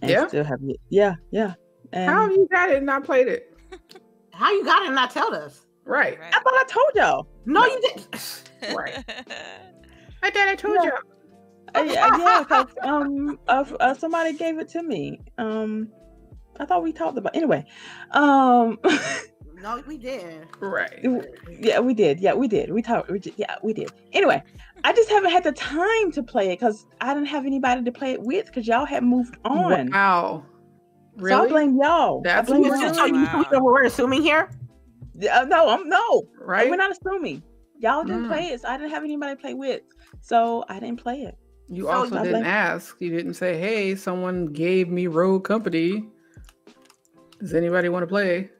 and Yeah? still have it. Yeah, yeah. And How have you got it and not played it? How you got it and not tell us? Right. Right. I thought I told y'all. No, No. you didn't. Right. I thought I told Yeah. you. Uh, yeah, yeah, 'cause, um, uh, uh, somebody gave it to me. Um, I thought we talked about anyway. Um, No, we did. Right. yeah, we did. Yeah, we did. We talked. We did. Yeah, we did. Anyway, I just haven't had the time to play it because I didn't have anybody to play it with because y'all had moved on. Wow. So I blame y'all. That's I blame what you're y'all. you, Wow. we're assuming here. Yeah, no, I'm no. right? We're not assuming. Y'all didn't Mm. play it, so I didn't have anybody to play with. So I didn't play it. You So also I didn't blame- ask. You didn't say, "Hey, someone gave me Rogue Company. Does anybody want to play?"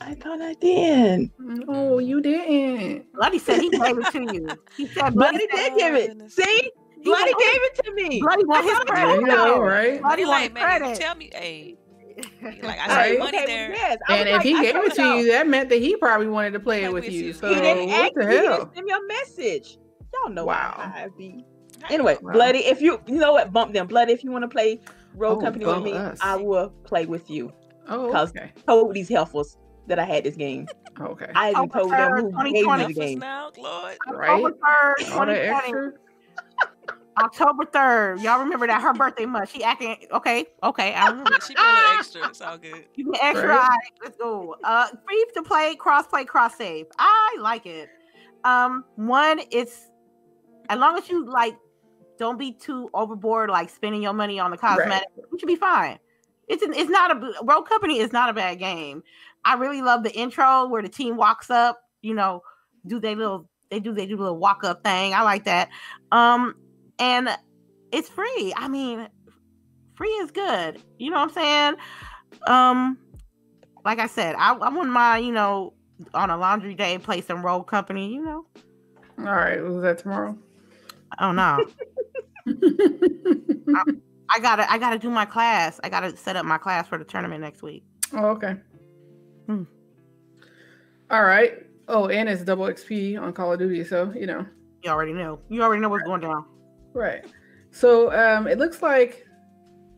I thought I did. No, oh, you didn't. Bloody said he gave it to you. He said Bloody Bloody, did Oh, give it. goodness. See? Bloody want- gave it to me. Bloody want his I thought credit. told I know, y'all. right? Bloody Be like, man, credit. tell me, hey, like I Right. said, money Okay, there. Yes. I And if like, he I gave it to y'all. you, that meant that he probably wanted to play it Play with with you. you. So he didn't what ask the me. He hell? didn't send me a message. Y'all know Wow. how I be. Anyway, Wow. Bloody, if you you know what, bump them. Bloody, if you want to play Rogue Oh, Company with me, us. I will play with you. Oh, okay. Told these helpers that I had this game. Okay. I even October told them 3rd, who gave me 2020. the game. now, Lord. Right? October third, 2020. October third. Y'all remember that her birthday month? She acting okay. Okay, I remember. Yeah, she put a little extra. It's all good. You get extra. Right. All right, let's go. Uh, free to play, cross play, cross save. I like it. Um, one, it's as long as you like, don't be too overboard, like spending your money on the cosmetic. You should be fine. It's an, it's not a Rogue Company is not a bad game. I really love the intro where the team walks up. You know, do they little they do they do a little walk up thing. I like that. Um, and it's free. I mean, free is good. You know what I'm saying? Um, like I said, I, I wouldn't mind, you know, on a laundry day, play some Rogue Company. You know, All right. Was that tomorrow? I don't know. I gotta I gotta do my class. I gotta set up my class for the tournament next week. oh, okay. Hmm. All right. Oh, and it's double XP on Call of Duty, so you know. You already know. You already know what's going down. Right. So um, it looks like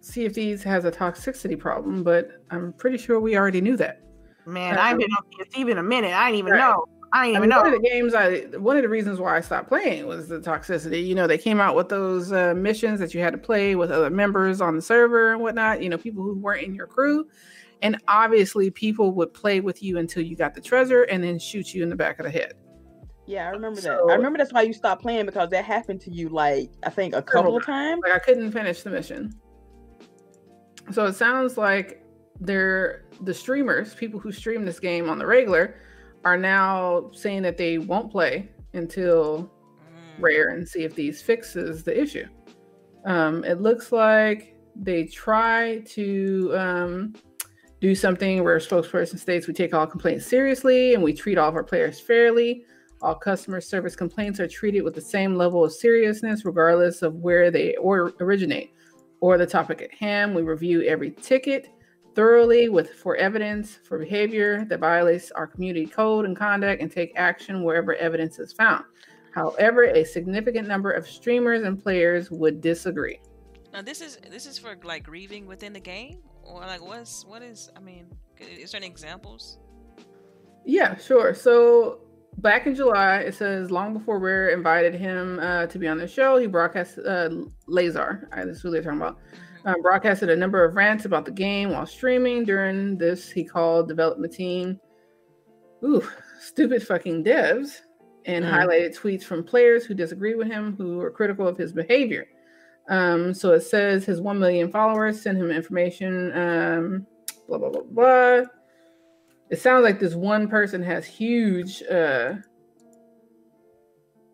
Sea of Thieves has a toxicity problem, but I'm pretty sure we already knew that. Man, I ain't been on in a minute. I didn't even Right. know. I didn't I even mean, one of the games I one of the reasons why I stopped playing was the toxicity. You know, they came out with those uh, missions that you had to play with other members on the server and whatnot. You know, people who weren't in your crew, and obviously people would play with you until you got the treasure and then shoot you in the back of the head. Yeah, I remember that. I remember that's why you stopped playing because that happened to you like I think a couple of times. Like I couldn't finish the mission. So it sounds like they're the streamers, people who stream this game on the regular, are now saying that they won't play until Mm. rare and see if these fixes the issue. Um, it looks like they try to um, do something where a spokesperson states we take all complaints seriously and we treat all of our players fairly. All customer service complaints are treated with the same level of seriousness, regardless of where they or originate or the topic at hand. We review every ticket thoroughly with for evidence for behavior that violates our community code and conduct and take action wherever evidence is found. However, a significant number of streamers and players would disagree. Now this is this is for like griefing within the game, or like what's what is? I mean, is there any examples? Yeah, sure. So back in July, it says long before Rare invited him uh, to be on the show, he broadcast uh, Lazar. Uh, this is who they're talking about. Mhm. Um, broadcasted a number of rants about the game while streaming. During this, he called development team, "Ooh, stupid fucking devs," and Mm. highlighted tweets from players who disagree with him, who were critical of his behavior. Um, so it says his one million followers send him information. Um, blah blah blah blah. It sounds like this one person has huge uh,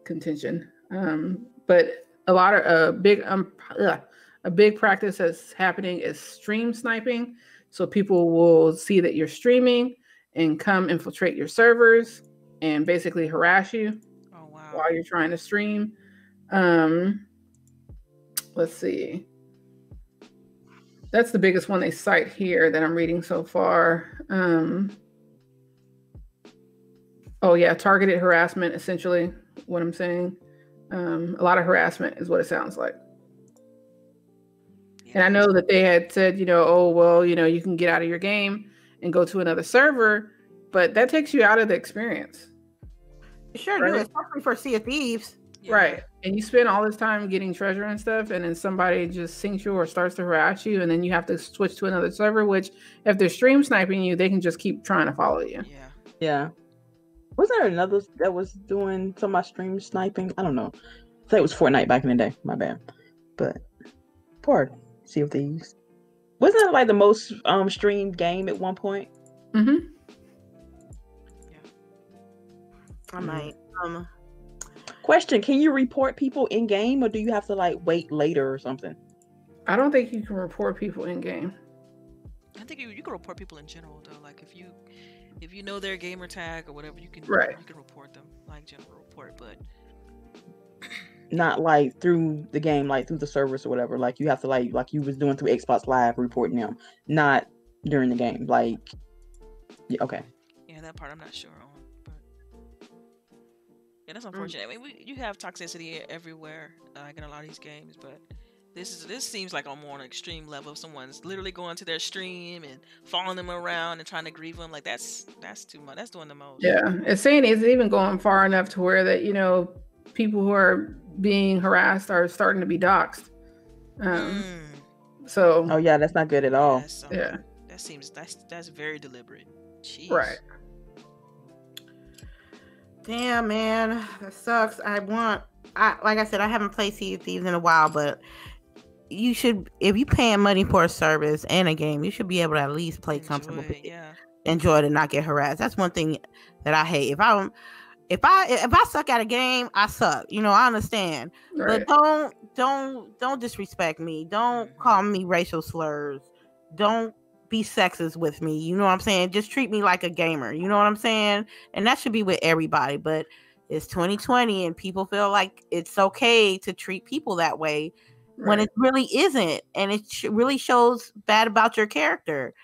contention, um, but a lot of a big um, ugh, a big practice that's happening is stream sniping. So people will see that you're streaming and come infiltrate your servers and basically harass you Oh wow. while you're trying to stream. Um, let's see. That's the biggest one they cite here that I'm reading so far. Um, oh yeah, targeted harassment. Essentially, what I'm saying. Um, a lot of harassment is what it sounds like. And I know that they had said, you know, oh well, you know, you can get out of your game and go to another server, but that takes you out of the experience. You sure do, especially for Sea of Thieves. Yeah. Right. And you spend all this time getting treasure and stuff, and then somebody just sinks you or starts to harass you, and then you have to switch to another server, which if they're stream sniping you, they can just keep trying to follow you. Yeah. Yeah. Was there another that was doing some of my stream sniping? I don't know. I think it was Fortnite back in the day. My bad. But poor Sea of Thieves. Wasn't it like the most um streamed game at one point? Mm-hmm. Yeah. I might. Um, Question: Can you report people in game, or do you have to like wait later or something? I don't think you can report people in game. I think you, you can report people in general though. Like if you if you know their gamer tag or whatever, you can Right. you can report them like general report. But Not like through the game, like through the service or whatever. Like you have to like like you was doing through Xbox Live reporting them, not during the game. Like, yeah, okay. yeah, that part I'm not sure on. But yeah, Mm. that's unfortunate. I mean, we, you have toxicity everywhere, like in a lot of these games, but. This is this seems like on more an extreme level. If someone's literally going to their stream and following them around and trying to grief them, like that's that's too much. That's doing the most. Yeah, it's saying it's even going far enough to where that you know people who are being harassed are starting to be doxxed. Um, Mm, so Oh yeah, that's not good at all. that's, um, yeah, That seems that's that's very deliberate. Jeez. right. Damn, man, that sucks. I want. I like I said, I haven't played Sea of Thieves in a while, but you should, if you paying money for a service and a game, you should be able to at least play Enjoy comfortable, it, yeah. enjoy it, and not get harassed. That's one thing that I hate. If I don't, if I if I suck at a game, I suck. You know, I understand. Right. But don't don't don't disrespect me. Don't Mhm. call me racial slurs. Don't be sexist with me. You know what I'm saying? Just treat me like a gamer. You know what I'm saying? And that should be with everybody. But it's 2020 and people feel like it's okay to treat people that way when it really isn't. And it sh- really shows bad about your character.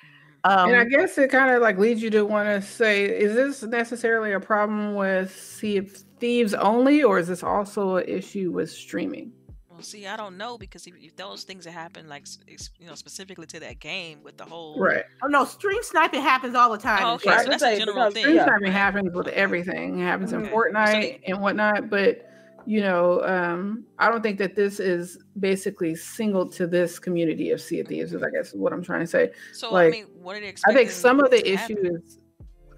Um, and I guess it kind of like leads you to want to say, is this necessarily a problem with Sea of Thieves only, or is this also an issue with streaming? Well, see, I don't know because if, if those things that happen, like you know, specifically to that game with the whole Right. oh no, stream sniping happens all the time. Oh, okay, Right, so chat. that's say, a general because- thing. Stream Yeah. sniping happens with everything. It happens in Okay. Fortnite and whatnot, but you know, um, I don't think that this is basically single to this community of Sea of Thieves. Is I guess what I'm trying to say. So like, I mean, what are they I think some of the issues happen? is.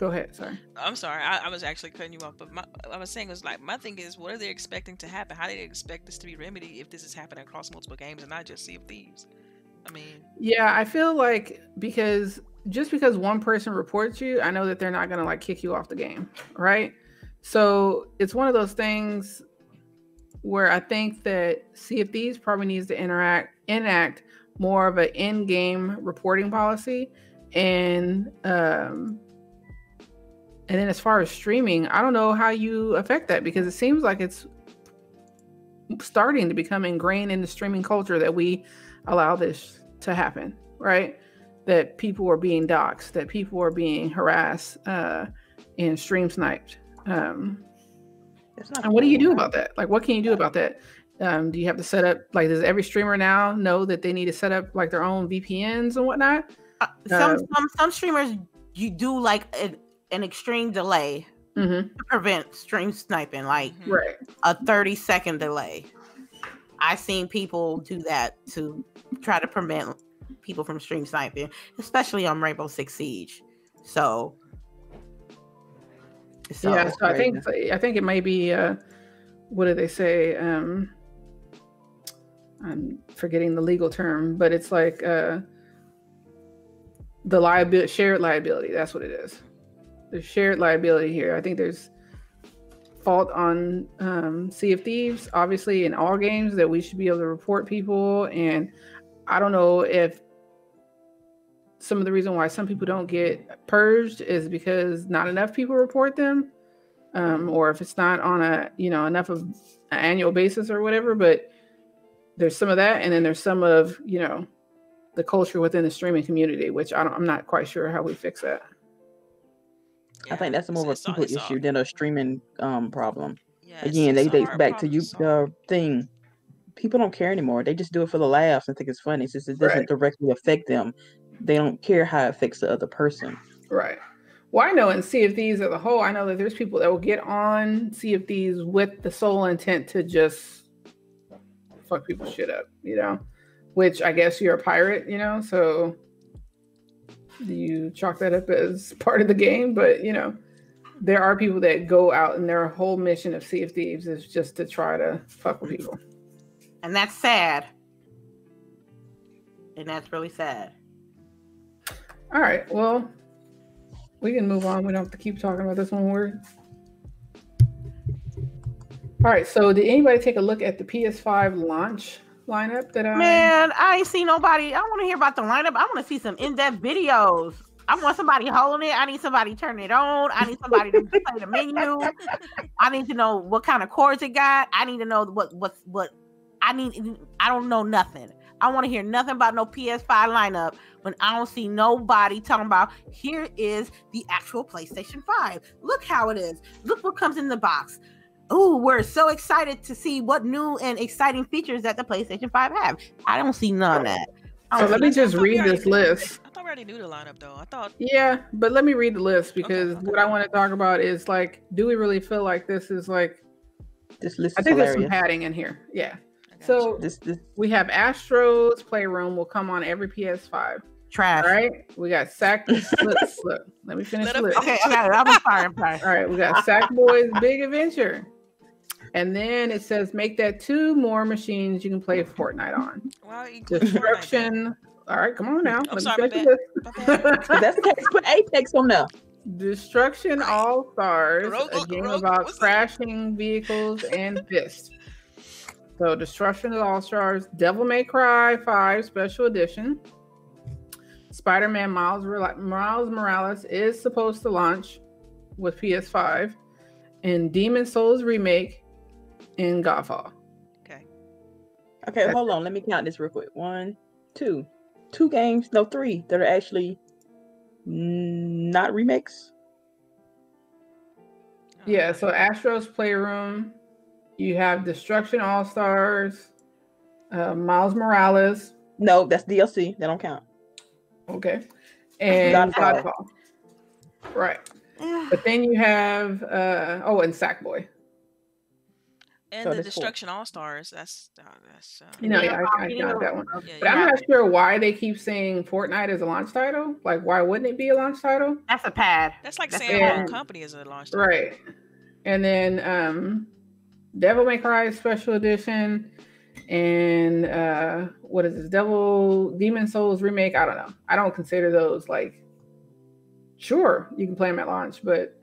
Go ahead. Sorry. I'm sorry, I, I was actually cutting you off, but my, I was saying was like my thing is, what are they expecting to happen? How do they expect this to be remedied if this is happening across multiple games and not just Sea of Thieves? I mean, Yeah, I feel like because just because one person reports you, I know that they're not gonna like kick you off the game, right? So it's one of those things where I think that Sea of Thieves probably needs to interact enact more of an in-game reporting policy, and um, and then as far as streaming, I don't know how you affect that because it seems like it's starting to become ingrained in the streaming culture that we allow this to happen, right? That people are being doxxed, that people are being harassed uh, and stream sniped. Um, and what do you do about that? Like, what can you do about that? Um, do you have to set up like does every streamer now know that they need to set up like their own VPNs and whatnot? Uh, some Uh, some some streamers you do like an, an extreme delay hmm to prevent stream sniping, like mhm. Right. a 30 second delay. I've seen people do that to try to prevent people from stream sniping, especially on Rainbow Six Siege. So, so yeah. So I think I think it may be uh, what do they say? Um, I'm forgetting the legal term, but it's like uh, the liability, shared liability. That's what it is. There's shared liability here. I think there's fault on um, Sea of Thieves, obviously in all games that we should be able to report people. And I don't know if some of the reason why some people don't get purged is because not enough people report them, um, or if it's not on a you know enough of an annual basis or whatever. But there's some of that, and then there's some of you know the culture within the streaming community, which I don't, I'm not quite sure how we fix that. I think that's more of a it's- it's all- people it's all- issue than a streaming um problem. Yeah, it's- Again, they it's a they back to you solve. the thing. People don't care anymore. They just do it for the laughs and think it's funny. Since it doesn't Right. directly affect them, they don't care how it affects the other person. Right. Well, I know in Sea of Thieves as a whole, I know that there's people that will get on Sea of Thieves with the sole intent to just fuck people shit up, you know? Which I guess you're a pirate, you know? So do you chalk that up as part of the game? But, you know, there are people that go out and their whole mission of Sea of Thieves is just to try to fuck with people. and that's sad. And that's really sad. All right. Well, we can move on. We don't have to keep talking about this one word. All right. So, did anybody take a look at the PS5 launch lineup that I? Man, I ain't see nobody. I want to hear about the lineup. I want to see some in-depth videos. I want somebody holding it. I need somebody turning it on. I need somebody to play the menu. I need to know what kind of cords it got. I need to know what what what I need. I don't know nothing. I want to hear nothing about no PS5 lineup when I don't see nobody talking about here is the actual PlayStation 5. Look how it is. Look what comes in the box. Oh, we're so excited to see what new and exciting features that the PlayStation 5 have. I don't see none of that. So um, let me I just read this list. I thought we already knew the lineup though. I thought Yeah, but let me read the list because okay. what I want to talk about is like, do we really feel like this is like? This list I is think there's some padding in here. Yeah. So. This this we have Astro's Playroom will come on every PS5. trash. All right. We got Sack. look, look. Let me finish Let the her list. Okay, okay, I'm sorry. I'm sorry. All right, we got Sackboy's Big Adventure. And then it says make that two more machines you can play Fortnite on. Why include Fortnite then? Destruction. All right, come on now. I'm sorry, finish my the My bad. list. if that's the case, put Apex on there. Destruction Right. All Stars, Rogue- a game Rogue- about what's that? crashing vehicles and fists. So Destruction All Stars, Devil May Cry 5 Special Edition. Spider-Man Miles, Miles Morales is supposed to launch with PS5, and Demon's Souls remake in Godfall. Okay. Okay, hold on. Let me count this real quick. One, two, two games. No, three that are actually Not remakes. Yeah, so Astro's Playroom, you have Destruction All Stars, uh, Miles Morales, No, that's DLC. That don't count. okay, and Godfall. Godfall. Right, but then you have uh, oh, and Sackboy. And So the there's four. Destruction All Stars. That's uh, that's. Uh, You know, Yeah, yeah, I, I I'm got that one. yeah, But I'm yeah. not sure why they keep saying Fortnite is a launch title. Like, why wouldn't it be a launch title? That's a pad. That's like That's saying fair. a whole company is a launch. title. Right. And then um Devil May Cry Special Edition and uh what is this? Devil Demon's Souls remake. I don't know. I don't consider those like sure, you can play them at launch, but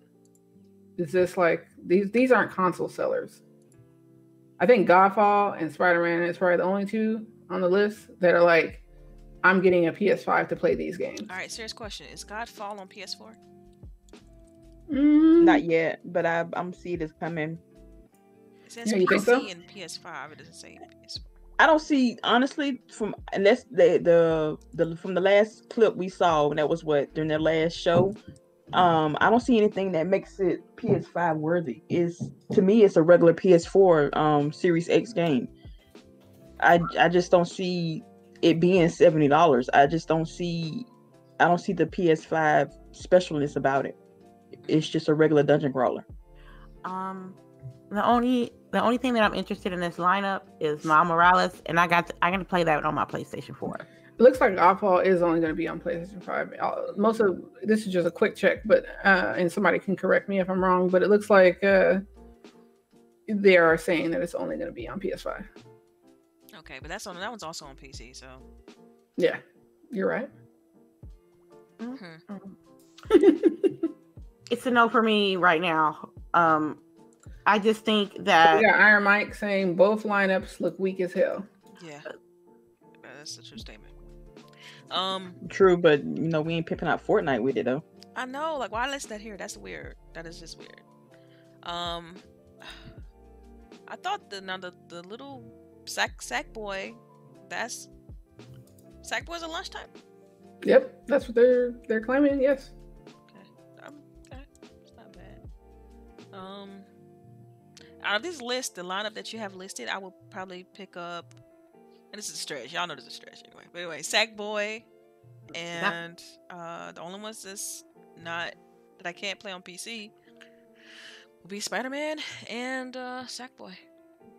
is this like these these aren't console sellers. I think Godfall and Spider-Man is probably the only two on the list that are like I'm getting a PS5 to play these games. All right, serious question: Is Godfall on PS4? Mm, Not yet, but I, I'm see it as coming. It says Yeah, you think PC so? and PS5. It doesn't say PS4. I don't see honestly from unless the the the from the last clip we saw and that was what during their last show. Um, I don't see anything that makes it PS5 worthy. Is to me, it's a regular PS4 um Series X game. I I just don't see it being seventy dollars. I just don't see I don't see the PS5 specialness about it. It's just a regular dungeon crawler. Um, the only the only thing that I'm interested in this lineup is Miles Morales, and I got to, I got to play that on my PlayStation 4. It looks like Godfall is only going to be on PlayStation 5. Uh, Most of this is just a quick check, but uh, and somebody can correct me if I'm wrong, but it looks like uh, they are saying that it's only going to be on PS5. Okay, but that's on that one's also on PC. So Yeah, you're right. hmm. It's a no for me right now. Um, I just think we that got Iron Mike saying both lineups look weak as hell. yeah, that's a true statement. Um, True, but you know we ain't pimping out Fortnite with it though. I know, like, why list that here? That's weird. That is just weird. Um, I thought the now the the little sack sack boy, that's sack boy's a lunchtime. Yep, that's what they're they're claiming. Yes. Um, okay, it's not bad. Um, out of this list, the lineup that you have listed, I will probably pick up. And this is a stretch. Y'all know this is a stretch anyway. But anyway, Sackboy, and uh, the only ones that's not that I can't play on PC will be Spider Man and uh, Sackboy.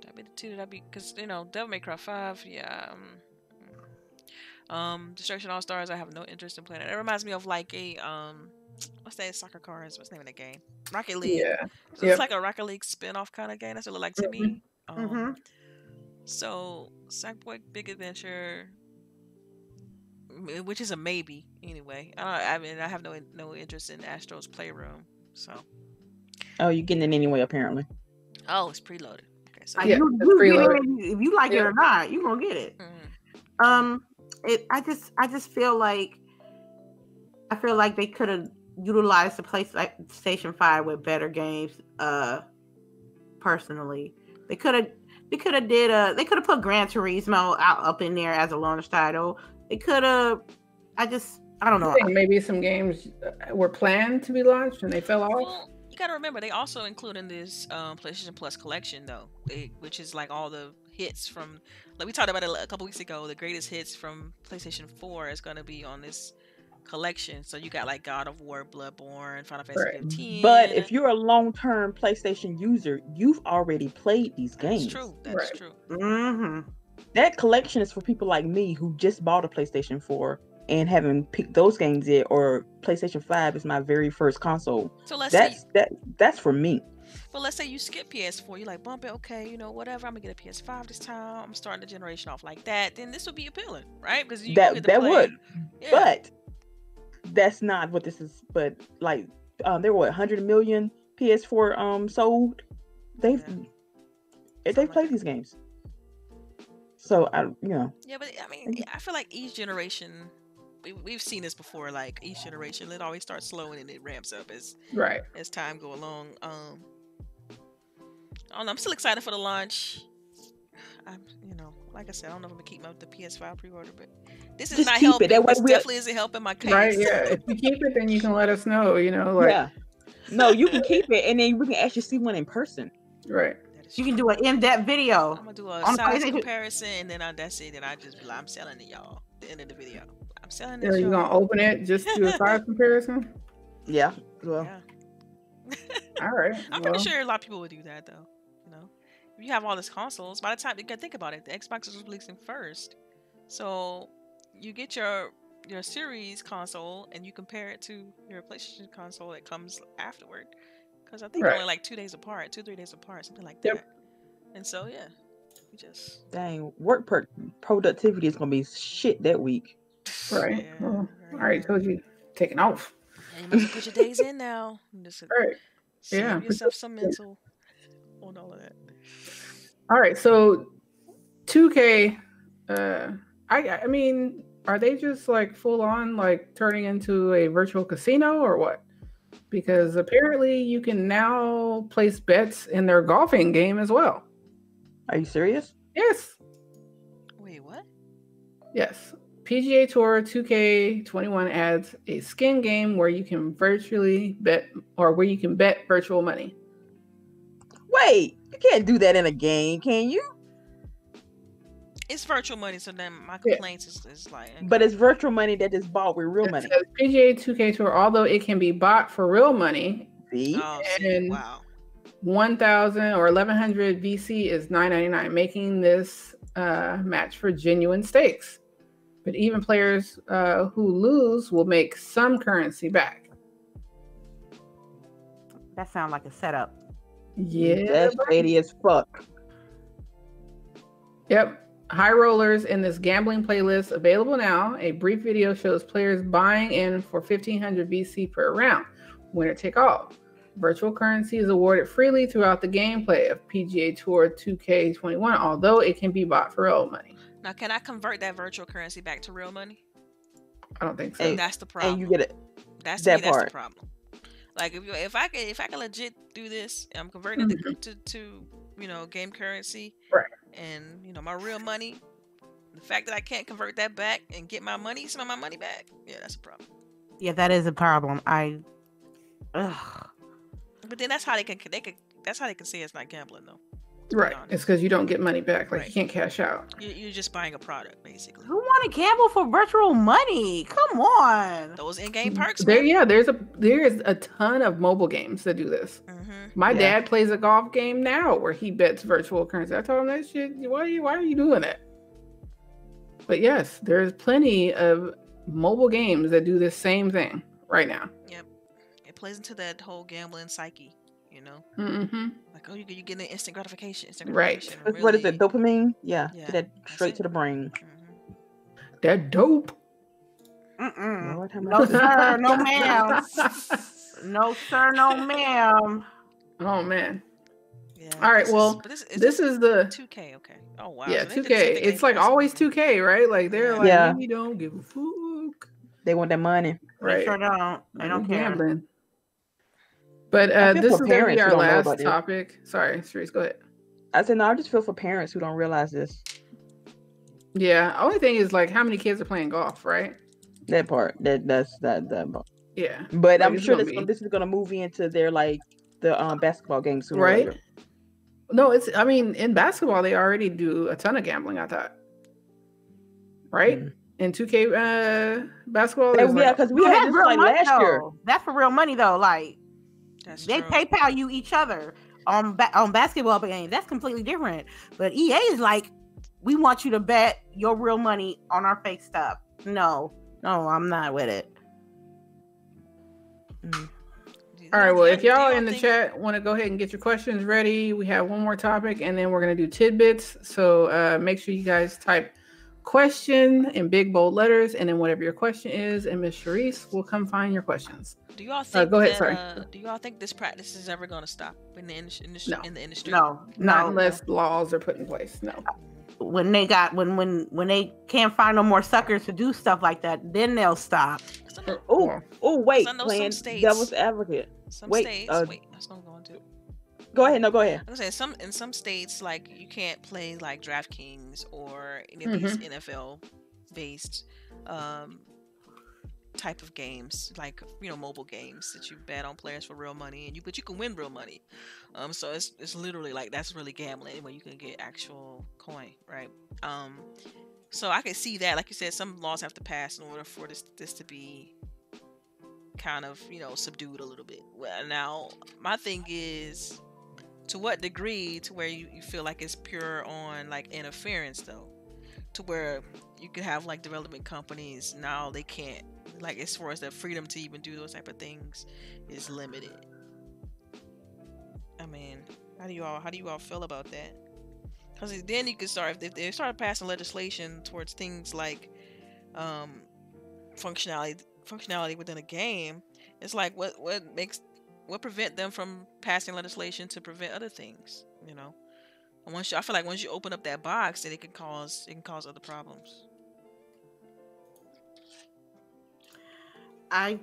That'd be the two that I'd be because you know Devil May Cry Five. Yeah. Um, um, Destruction All Stars. I have no interest in playing it. It reminds me of like a um, what's that soccer cards? What's the name of that game? Rocket League. Yeah. So Yep. It's like a Rocket League spin-off kind of game. That's what it looked like to me. Um, Mhm. So Sackboy Big Adventure, which is a maybe anyway. I, don't, I mean, I have no no interest in Astro's Playroom. So Oh, you getting it anyway apparently. oh, it's preloaded. Okay, so Yeah, you, you get preloaded. it, if you like it or not, you gonna get it. Mhm. Um, it. I just, I just feel like, I feel like they could have utilized the PlayStation Five with better games. Uh, personally, they could have, they could have did a, they could have put Gran Turismo out up in there as a launch title. They could have. I just, I don't know. I think maybe some games uh, were planned to be launched and they fell off. Well, you gotta remember they also include in this um, PlayStation Plus collection though, they, which is like all the hits from like we talked about it a couple weeks ago. The greatest hits from PlayStation 4 is gonna be on this collection. So you got like God of War, Bloodborne, Final Fantasy Right. 15. But if you're a long-term PlayStation user, you've already played these games. that's true. That's Right. true. hmm That collection is for people like me who just bought a PlayStation 4 and haven't picked those games yet, or PlayStation 5 is my very first console. So let's That's say, that that's for me. but let's say you skip PS4, you're like bump it, okay, you know whatever. I'm gonna get a PS5 this time. I'm starting the generation off like that. Then this would be appealing, right? Because you That- get to that play- would. Yeah. But that's not what this is. But like, um, there were 100 million PS4 um sold. They've Yeah. they've played these games. So I, you know, Yeah, but I mean, I feel like each generation, we, we've seen this before. Like each generation, it always starts slow and then it ramps up as Right. as time go along. Um, I don't know. I'm still excited for the launch. I'm, you know, like I said, I don't know if I'm gonna keep my the PS5 pre-order, but This is Just not keep it. helping. That way This definitely isn't helping my case. Right? Yeah. If you keep it, then you can let us know. You know, like yeah. No, you can keep it, and then we can actually see one in person. right. You can do an in-depth video. I'm gonna do a size comparison, and then I, that's it. And I just I'm selling it, y'all. The end of the video, I'm selling Yeah, it. you gonna open it just to do a size comparison? Yeah. Well, Yeah. All right. I'm well, pretty sure a lot of people would do that though. You know, if you have all these consoles, by the time you can think about it, the Xbox is releasing first, so you get your your Series console and you compare it to your PlayStation console that comes afterward, because I think Right. only like two days apart, two three days apart, something like Yep. that. And so yeah, you just dang, work per- productivity is gonna be shit that week. Right. Yeah, Well, I right, already told you taking off. Yeah, you must put your days in now. Just Right. save Yeah, put yourself some mental on all of that. All right. So 2K, uh I I mean, are they just like full on like turning into a virtual casino or what? Because apparently you can now place bets in their golfing game as well. Are you serious? Yes. Wait, what? Yes. PGA Tour 2K21 adds a skin game where you can virtually bet or where you can bet virtual money. Wait, you can't do that in a game, can you? It's virtual money, so then my Yeah. complaints is, is like, But it's virtual money that is bought with real money. says PGA 2K Tour, although it can be bought for real money, See? oh, see, wow. 1000 or 1100 VC is 999, making this uh, match for genuine stakes. But even players uh, who lose will make some currency back. That sounds like a setup. Yeah. That's buddy. shady as fuck. Yep. High rollers in this gambling playlist available now. A brief video shows players buying in for 1500 VC per round. Winner take all. Virtual currency is awarded freely throughout the gameplay of PGA Tour 2K21, although it can be bought for real money. Now, can I convert that virtual currency back to real money? I don't think so. Hey, That's the problem. And you get it. that's that me, that's part. the problem. Like if you, if I can if I can legit do this, I'm converting Mhm. to, to to you know game currency, Right. And you know my real money. The fact that I can't convert that back and get my money, some of my money back, yeah, that's a problem. Yeah, that is a problem. I. Ugh. But then that's how they can they can that's how they can say it's not gambling though. Right. honest. It's because you don't get money back. Like Right. you can't cash out. You, you're just buying a product basically. Who want to gamble for virtual money? Come on. Those in-game perks. There, yeah, there's a there is a ton of mobile games that do this. Mm-hmm. My Yeah. dad plays a golf game now where he bets virtual currency. I told him that shit. Why are you why are you doing that? But yes, there's plenty of mobile games that do this same thing right now. Yep. It plays into that whole gambling psyche, you know. hmm Like oh, you you get an instant gratification. Instant Right. gratification. That's- What is it? Dopamine? Yeah. Yeah, Get that straight it. to the brain. Mhm. That dope. Mm-mm. Lord No, sir. No, ma'am. No, sir. No, ma'am. oh man, Yeah. All right, this is- well, but this, this is the 2K. Okay. Oh wow. yeah so 2K. did the same thing It's like always 2K, right? Like they're Yeah. like Yeah. we don't give a fuck, They want that money. They right? sure don't. They don't care. gambling. But uh, this is gonna be our last about this. topic. Sorry, Sharice, go ahead. I said, no, I just feel for parents who don't realize this. Yeah. Only thing is like how many kids are playing golf, right? That part. That that's that that. Yeah. But Like, I'm sure gonna this be- this is gonna move into their like the um basketball games sooner Right. later. No, it's. I mean, in basketball, they already do a ton of gambling. I thought, right? Mm. In two K uh, basketball, And there's yeah, like- because we had this real like money, last year. That's for real money though. Like That's they true. PayPal you each other on ba- on basketball games. That's completely different. But EA is like, we want you to bet your real money on our fake stuff. No, no, I'm not with it. Mm. All right. Well, if y'all y'all in the think- chat want to go ahead and get your questions ready, we have one more topic, and then we're gonna do tidbits. So uh, make sure you guys type question in big bold letters, and then whatever your question is, and Miss Sharice will come find your questions. Do y'all think go ahead, that, sorry. Uh, do y'all think this practice is ever going to stop in the industry? industry No. In the industry? No, Not no. unless laws are put in place. No. when they got when when when they can't find no more suckers to do stuff like that, then they'll stop Oh, oh, wait, I know some playing states- devil's advocate. some wait, states. uh, wait, that's gonna go into. Go ahead, no, go ahead. I'm gonna say some in some states like you can't play like DraftKings or any of these Mm-hmm. NFL based um, type of games, like you know mobile games that you bet on players for real money, and you but you can win real money. Um, so it's it's literally like that's really gambling where you can get actual coin, right? Um, so I can see that, like you said, some laws have to pass in order for this this to be kind of you know subdued a little bit. Well, now my thing is to what degree to where you, you feel like it's pure on like interference though? To where you could have like development companies now they can't like as far as their freedom to even do those type of things is limited. I mean how do you all how do you all feel about that? Because then you could start if they start passing legislation towards things like um functionality functionality within a game it's like what what makes what prevent them from passing legislation to prevent other things you know and once you, I feel like once you open up that box, then it can cause it can cause other problems. I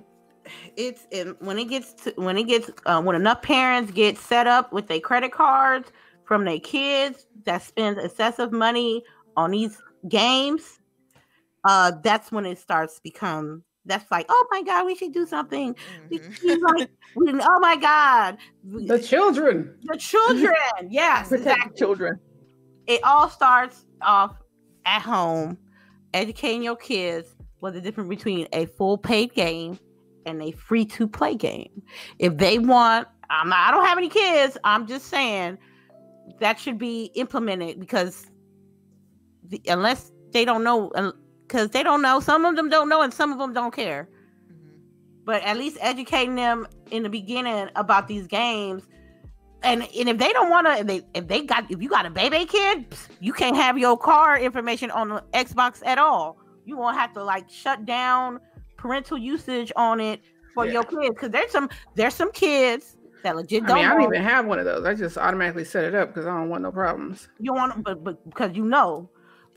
it's it, when it gets to when it gets uh, when enough parents get set up with their credit cards from their kids that spends excessive money on these games uh that's when it starts become that's like oh my god we should do something mm-hmm. like, oh my god the children the children yes exactly. children it all starts off at home educating your kids what the difference between a full paid game and a free to play game. If they want, I'm not, I don't have any kids. I'm just saying that should be implemented because the, unless they don't know, because they don't know, some of them don't know and some of them don't care. Mm-hmm. But at least educating them in the beginning about these games. And, and if they don't want to, if they if they got if you got a baby kid, you can't have your car information on the Xbox at all you won't have to like shut down parental usage on it for yeah. your kids because there's some there's some kids that legit don't. I mean, I don't even have one of those. I just automatically set it up because I don't want no problems. You want, but but because you know,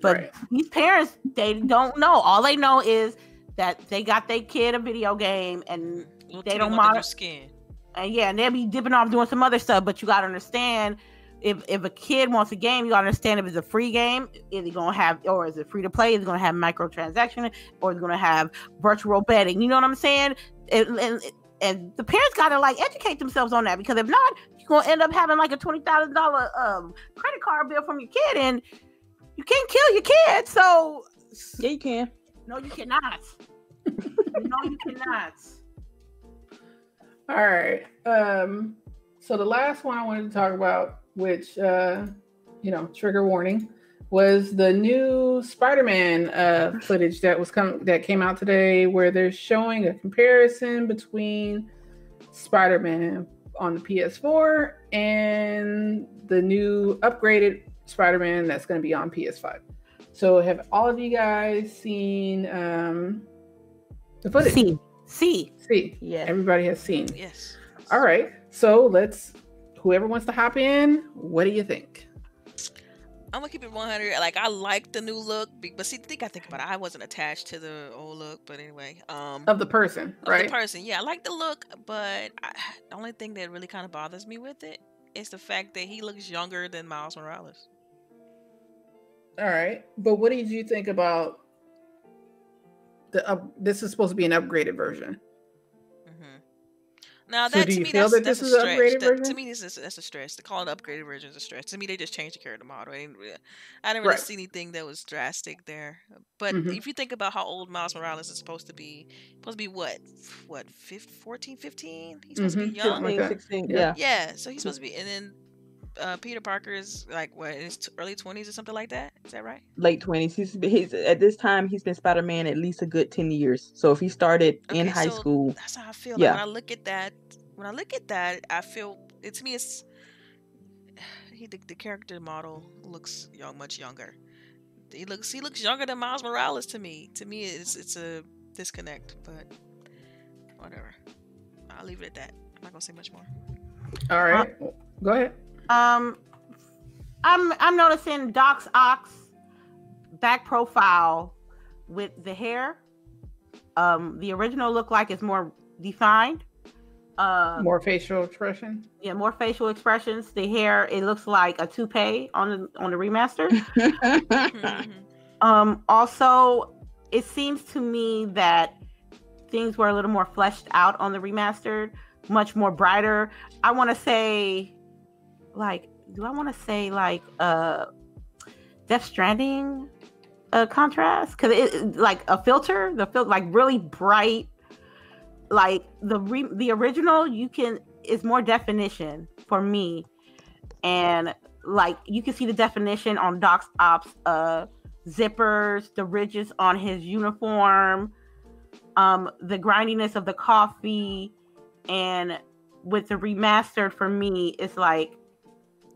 but right. these parents they don't know. All they know is that they got their kid a video game and they don't monitor skin. And yeah, and they'll be dipping off doing some other stuff. But you gotta understand if if a kid wants a game, you gotta understand if it's a free game, is it gonna have or is it free to play? Is it gonna have microtransaction or is it gonna have virtual betting? You know what I'm saying? And, and, and the parents gotta like educate themselves on that because if not, you're gonna end up having like a twenty thousand dollar um credit card bill from your kid, and you can't kill your kid. So yeah, you can. No, you cannot. no, you cannot. All right. Um. So the last one I wanted to talk about which uh, you know, trigger warning, was the new Spider-Man uh, footage that was come that came out today, where they're showing a comparison between Spider-Man on the PS4 and the new upgraded Spider-Man that's going to be on PS5. So, have all of you guys seen um, the footage? See, see, see. Yeah, everybody has seen. Yes. All right. So let's whoever wants to hop in, what do you think? I'm gonna keep it 100. Like I like the new look, but see, the thing I think about it, I wasn't attached to the old look. But anyway, um, of the person, of right? The person, yeah, I like the look, but I, the only thing that really kind of bothers me with it is the fact that he looks younger than Miles Morales. All right, but what did you think about the? Uh, this is supposed to be an upgraded version. Now that so to me, that's, that that's a stretch. That, to me, this is that's a stretch. To call it upgraded version is a stretch. To me, they just changed the character model. I didn't really, I didn't really right. see anything that was drastic there. But mm-hmm. if you think about how old Miles Morales is supposed to be, supposed to be what, what, 15, 14, 15? He's supposed mm-hmm. to be young. Like 16, yeah. Yeah. So he's supposed to be, and then uh, Peter Parker is like what in his t- early twenties or something like that. Is that right? Late twenties. He's, he's at this time he's been Spider Man at least a good ten years. So if he started okay, in high so school, that's how I feel. Yeah. Like when I look at that, when I look at that, I feel it to me it's he the, the character model looks young, much younger. He looks he looks younger than Miles Morales to me. To me, it's it's a disconnect, but whatever. I'll leave it at that. I'm not gonna say much more. All right, uh, go ahead. Um, I'm I'm noticing Doc Ock's back profile with the hair. Um, the original look like is more defined. Uh, more facial expression. Yeah, more facial expressions. The hair, it looks like a toupee on the on the remaster. um, also, it seems to me that things were a little more fleshed out on the remastered, much more brighter. I want to say, like, do I want to say like uh, Death Stranding uh, contrast? Because it like a filter, the filter like really bright. Like the re- the original, you can is more definition for me, and like you can see the definition on Doc Ock's uh zippers, the ridges on his uniform, um, the grindiness of the coffee, and with the remastered for me, it's like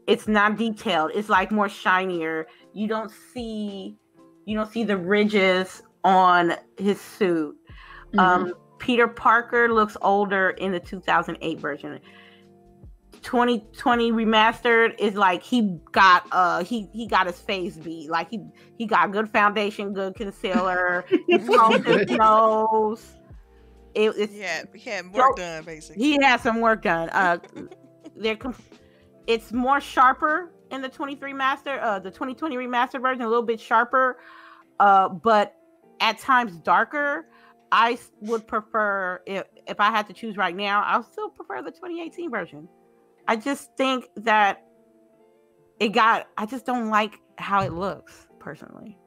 it's not detailed. It's like more shinier. You don't see you don't see the ridges on his suit. Mm-hmm. Um, Peter Parker looks older in the 2008 version. 2020 remastered is like he got uh he he got his face beat like he he got good foundation good concealer he combed his nose it, it's yeah he had work so, done basically he had some work done uh they're comp- it's more sharper in the 23 master uh the 2020 remastered version a little bit sharper uh but at times darker i would prefer if if i had to choose right now i would still prefer the 2018 version I just think that it got. I just don't like how it looks personally.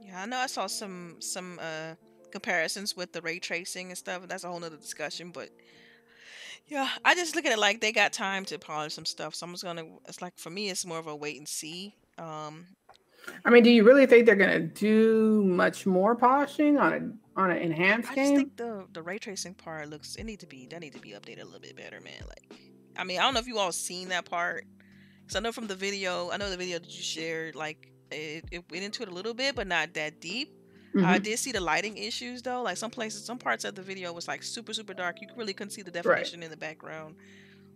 Yeah, I know. I saw some some uh comparisons with the ray tracing and stuff. That's a whole nother discussion, but yeah, I just look at it like they got time to polish some stuff. So I'm just gonna. It's like for me, it's more of a wait and see. Um, I mean, do you really think they're gonna do much more polishing on a on an enhanced I game? I think the the ray tracing part looks. It need to be that need to be updated a little bit better, man. Like I mean, I don't know if you all seen that part. Because I know from the video, I know the video that you shared, like, it, it went into it a little bit, but not that deep. Mm-hmm. I did see the lighting issues though. Like some places, some parts of the video was like super, super dark. You really couldn't see the definition right. in the background.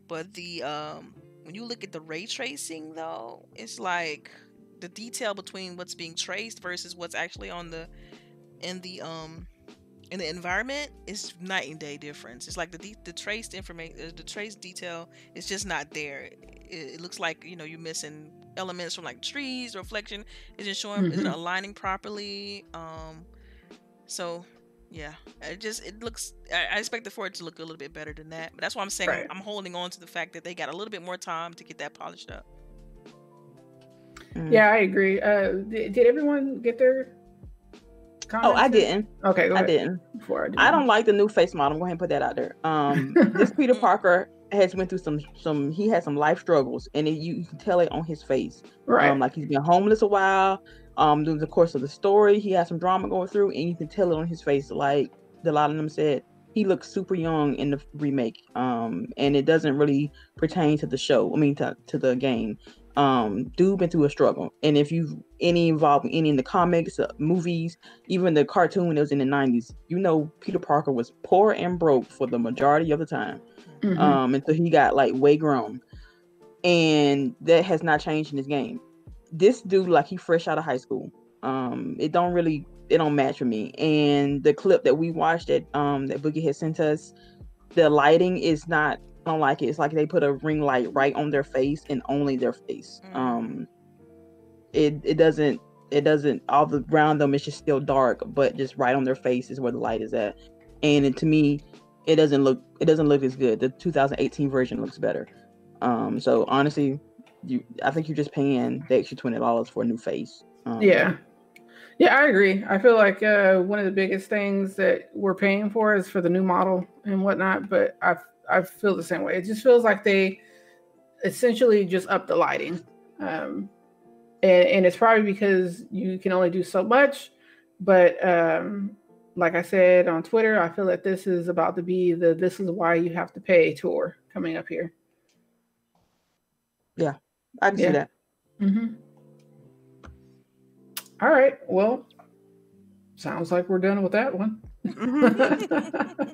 But the um when you look at the ray tracing though, it's like the detail between what's being traced versus what's actually on the in the um in the environment is night and day difference. It's like the de- the traced information, uh, the traced detail is just not there. It, it, looks like you know you're missing elements from like trees, reflection isn't showing, mm-hmm. isn't aligning properly. Um, so yeah, it just it looks. I, I expected for it to look a little bit better than that, but that's why I'm saying right. I'm, I'm, holding on to the fact that they got a little bit more time to get that polished up. Mm. Yeah, I agree. Uh, did, did everyone get their Oh, I didn't. Okay, I didn't. Before I, did. I don't like the new face model. I'm going to put that out there. Um, this Peter Parker has went through some some. He had some life struggles, and it, you, you, can tell it on his face. Right. Um, like he's been homeless a while. Um, during the course of the story, he had some drama going through, and you can tell it on his face. Like a lot of them said, he looks super young in the remake. Um, and it doesn't really pertain to the show. I mean, to to the game um dude been through a struggle and if you've any involved any in the comics uh, movies even the cartoon that was in the 90s you know peter parker was poor and broke for the majority of the time mm-hmm. um until he got like way grown and that has not changed in his game this dude like he fresh out of high school um it don't really it don't match with me and the clip that we watched that um that boogie had sent us the lighting is not I don't like it. It's like they put a ring light right on their face and only their face. Mm. Um, it it doesn't it doesn't all the around them it's just still dark, but just right on their face is where the light is at. And it, to me, it doesn't look it doesn't look as good. The 2018 version looks better. Um, so honestly, you I think you're just paying the extra twenty dollars for a new face. Um, yeah. Yeah, I agree. I feel like uh, one of the biggest things that we're paying for is for the new model and whatnot. But I I feel the same way. It just feels like they essentially just up the lighting. Um, and, and it's probably because you can only do so much. But um, like I said on Twitter, I feel that this is about to be the this is why you have to pay tour coming up here. Yeah, I can yeah. see that. Mm-hmm. All right. Well, sounds like we're done with that one. Mm-hmm.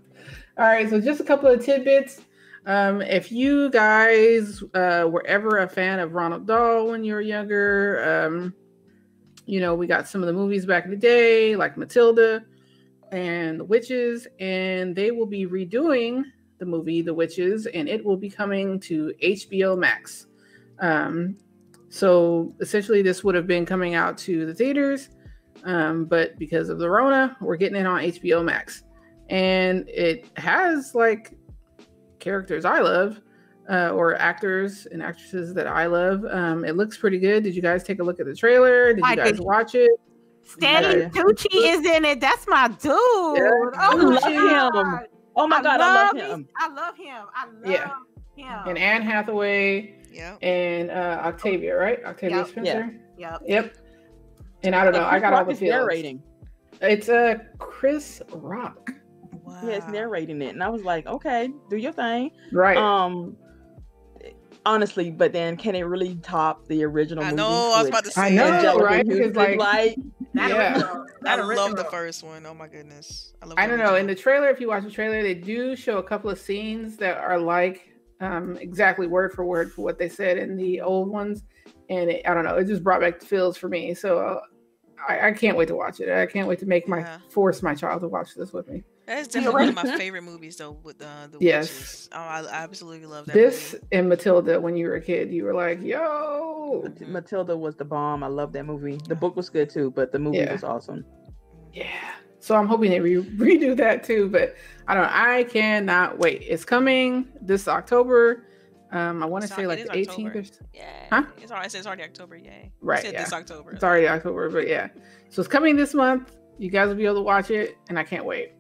All right, so just a couple of tidbits. Um, if you guys uh, were ever a fan of Roald Dahl when you were younger, um, you know, we got some of the movies back in the day, like Matilda and The Witches, and they will be redoing the movie The Witches, and it will be coming to HBO Max. Um, so essentially, this would have been coming out to the theaters Um, but because of the Rona, we're getting it on HBO Max. And it has like characters I love. Uh, or actors and actresses that I love. Um, it looks pretty good. Did you guys take a look at the trailer? Did you guys watch it? Stanley Yeah. Tucci is in it. That's my dude. Oh I my love God. him. Oh my god, I love me- him. I love him. I love Yeah. him. And Anne Hathaway Yeah. and uh, Octavia, right? Octavia Yep. Spencer. Yep. Yep. And I don't know. I Chris got all the is feels. narrating. It's uh Chris Rock, Wow. Yeah, it's narrating it, and I was like, okay, do your thing. right? Um, honestly, but then can it really top the original? I movie know. I was about to say. I know, that. Anjelica right? Huston? Because, like- like, That Yeah. original- I love the first one. Oh my goodness. I love. I don't know. In the trailer, if you watch the trailer, they do show a couple of scenes that are like um, exactly word for word for what they said in the old ones, and it, I don't know. It just brought back the feels for me. So uh, I, I can't wait to watch it. I can't wait to make my Yeah. force my child to watch this with me. That is Yeah, definitely one of my favorite movies, though. With uh, the Yes. witches. Oh, I, I absolutely love that. This movie. and Matilda. When you were a kid, you were like, "Yo, Mhm. Matilda was the bomb. I love that movie. The book was good too, but the movie Yeah. was awesome. Yeah. So I'm hoping they re- redo that too, but I don't know. I cannot wait. It's coming this October. Um, I want to say like the 18th or October. s- Yeah. Huh? It's already. It's already October. Yay. Right, said yeah. this October. It's already October, but yeah. So it's coming this month. You guys will be able to watch it, and I can't wait.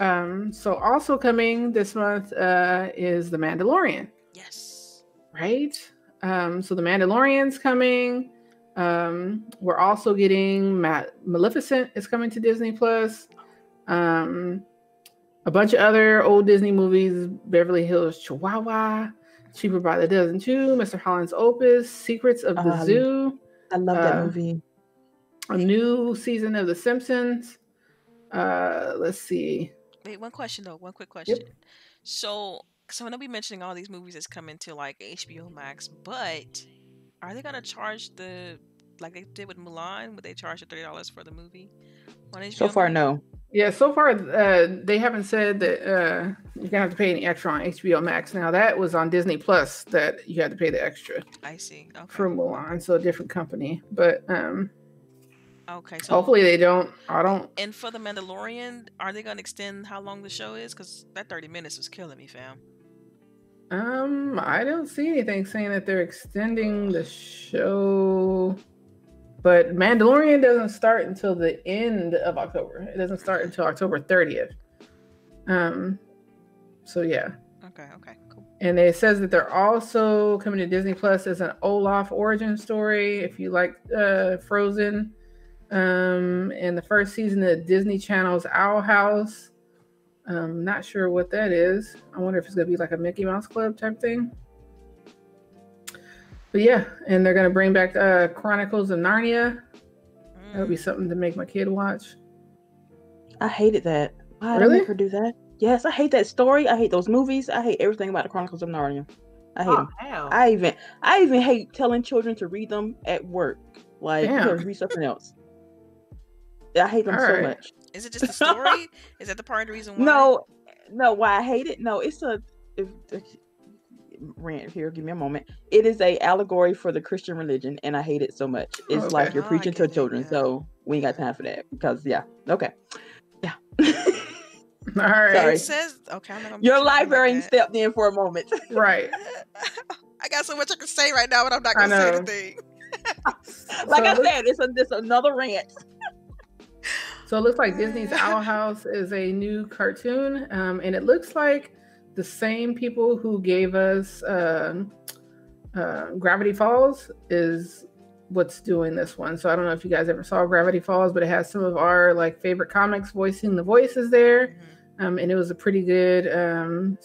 Um, so also coming this month uh, is The Mandalorian, Yes. right? Um, so The Mandalorian's coming. Um, we're also getting Ma- Maleficent is coming to Disney Plus. Um, a bunch of other old Disney movies: Beverly Hills Chihuahua, Cheaper by the Dozen Two, Mr. Holland's Opus, Secrets of the Um, Zoo I love that Uh, movie. a new season of The Simpsons. Uh, let's see. Wait, one question though. One quick question. So, so I know we mentioning all these movies that's coming to like HBO Max, but are they gonna charge the like they did with Mulan? Would they charge the thirty dollars for the movie? On HBO So far, Max? no. Yeah, so far uh, they haven't said that uh, you're gonna have to pay any extra on HBO Max. Now that was on Disney Plus that you had to pay the extra I see. Okay. for Mulan, so a different company. But um, okay. So hopefully they don't. I don't. And for the Mandalorian, are they gonna extend how long the show is? Because that thirty minutes was killing me, fam. Um, I don't see anything saying that they're extending the show. But Mandalorian doesn't start until the end of October. It doesn't start until October 30th. Um, so yeah. Okay. Okay. Cool. And it says that they're also coming to Disney Plus as an Olaf origin story. If you like uh, Frozen, um, and the first season of Disney Channel's Owl House. Um, not sure what that is. I wonder if it's gonna be like a Mickey Mouse Club type thing. But yeah, and they're gonna bring back uh, Chronicles of Narnia. That would be Mm. something to make my kid watch. I hated that. Why did I Really? make her do that? Yes, I hate that story. I hate those movies. I hate everything about the Chronicles of Narnia. I hate Oh, them. hell. I even I even hate telling children to read them at work. Like you read something else. I hate them so much. Is it just the story? is that the part of the reason why? No, no, why I hate it? No, it's a if, if- rant here. Give me a moment. It is a allegory for the Christian religion, and I hate it so much. It's Okay. like you're Oh, preaching to it, children, yeah. so we ain't got time for that. Because yeah, okay, yeah. All right, Sorry. It says okay. I'm gonna Your librarian stepped in for a moment. right. I got so much I can say right now, but I'm not gonna say anything. like So I said, it's a, it's another rant. So it looks like Disney's Owl House is a new cartoon, um, and it looks like the same people who gave us um uh, Gravity Falls is what's doing this one. So I don't know if you guys ever saw Gravity Falls, but it has some of our like favorite comics voicing the voices there, Mhm. um, and it was a pretty good um,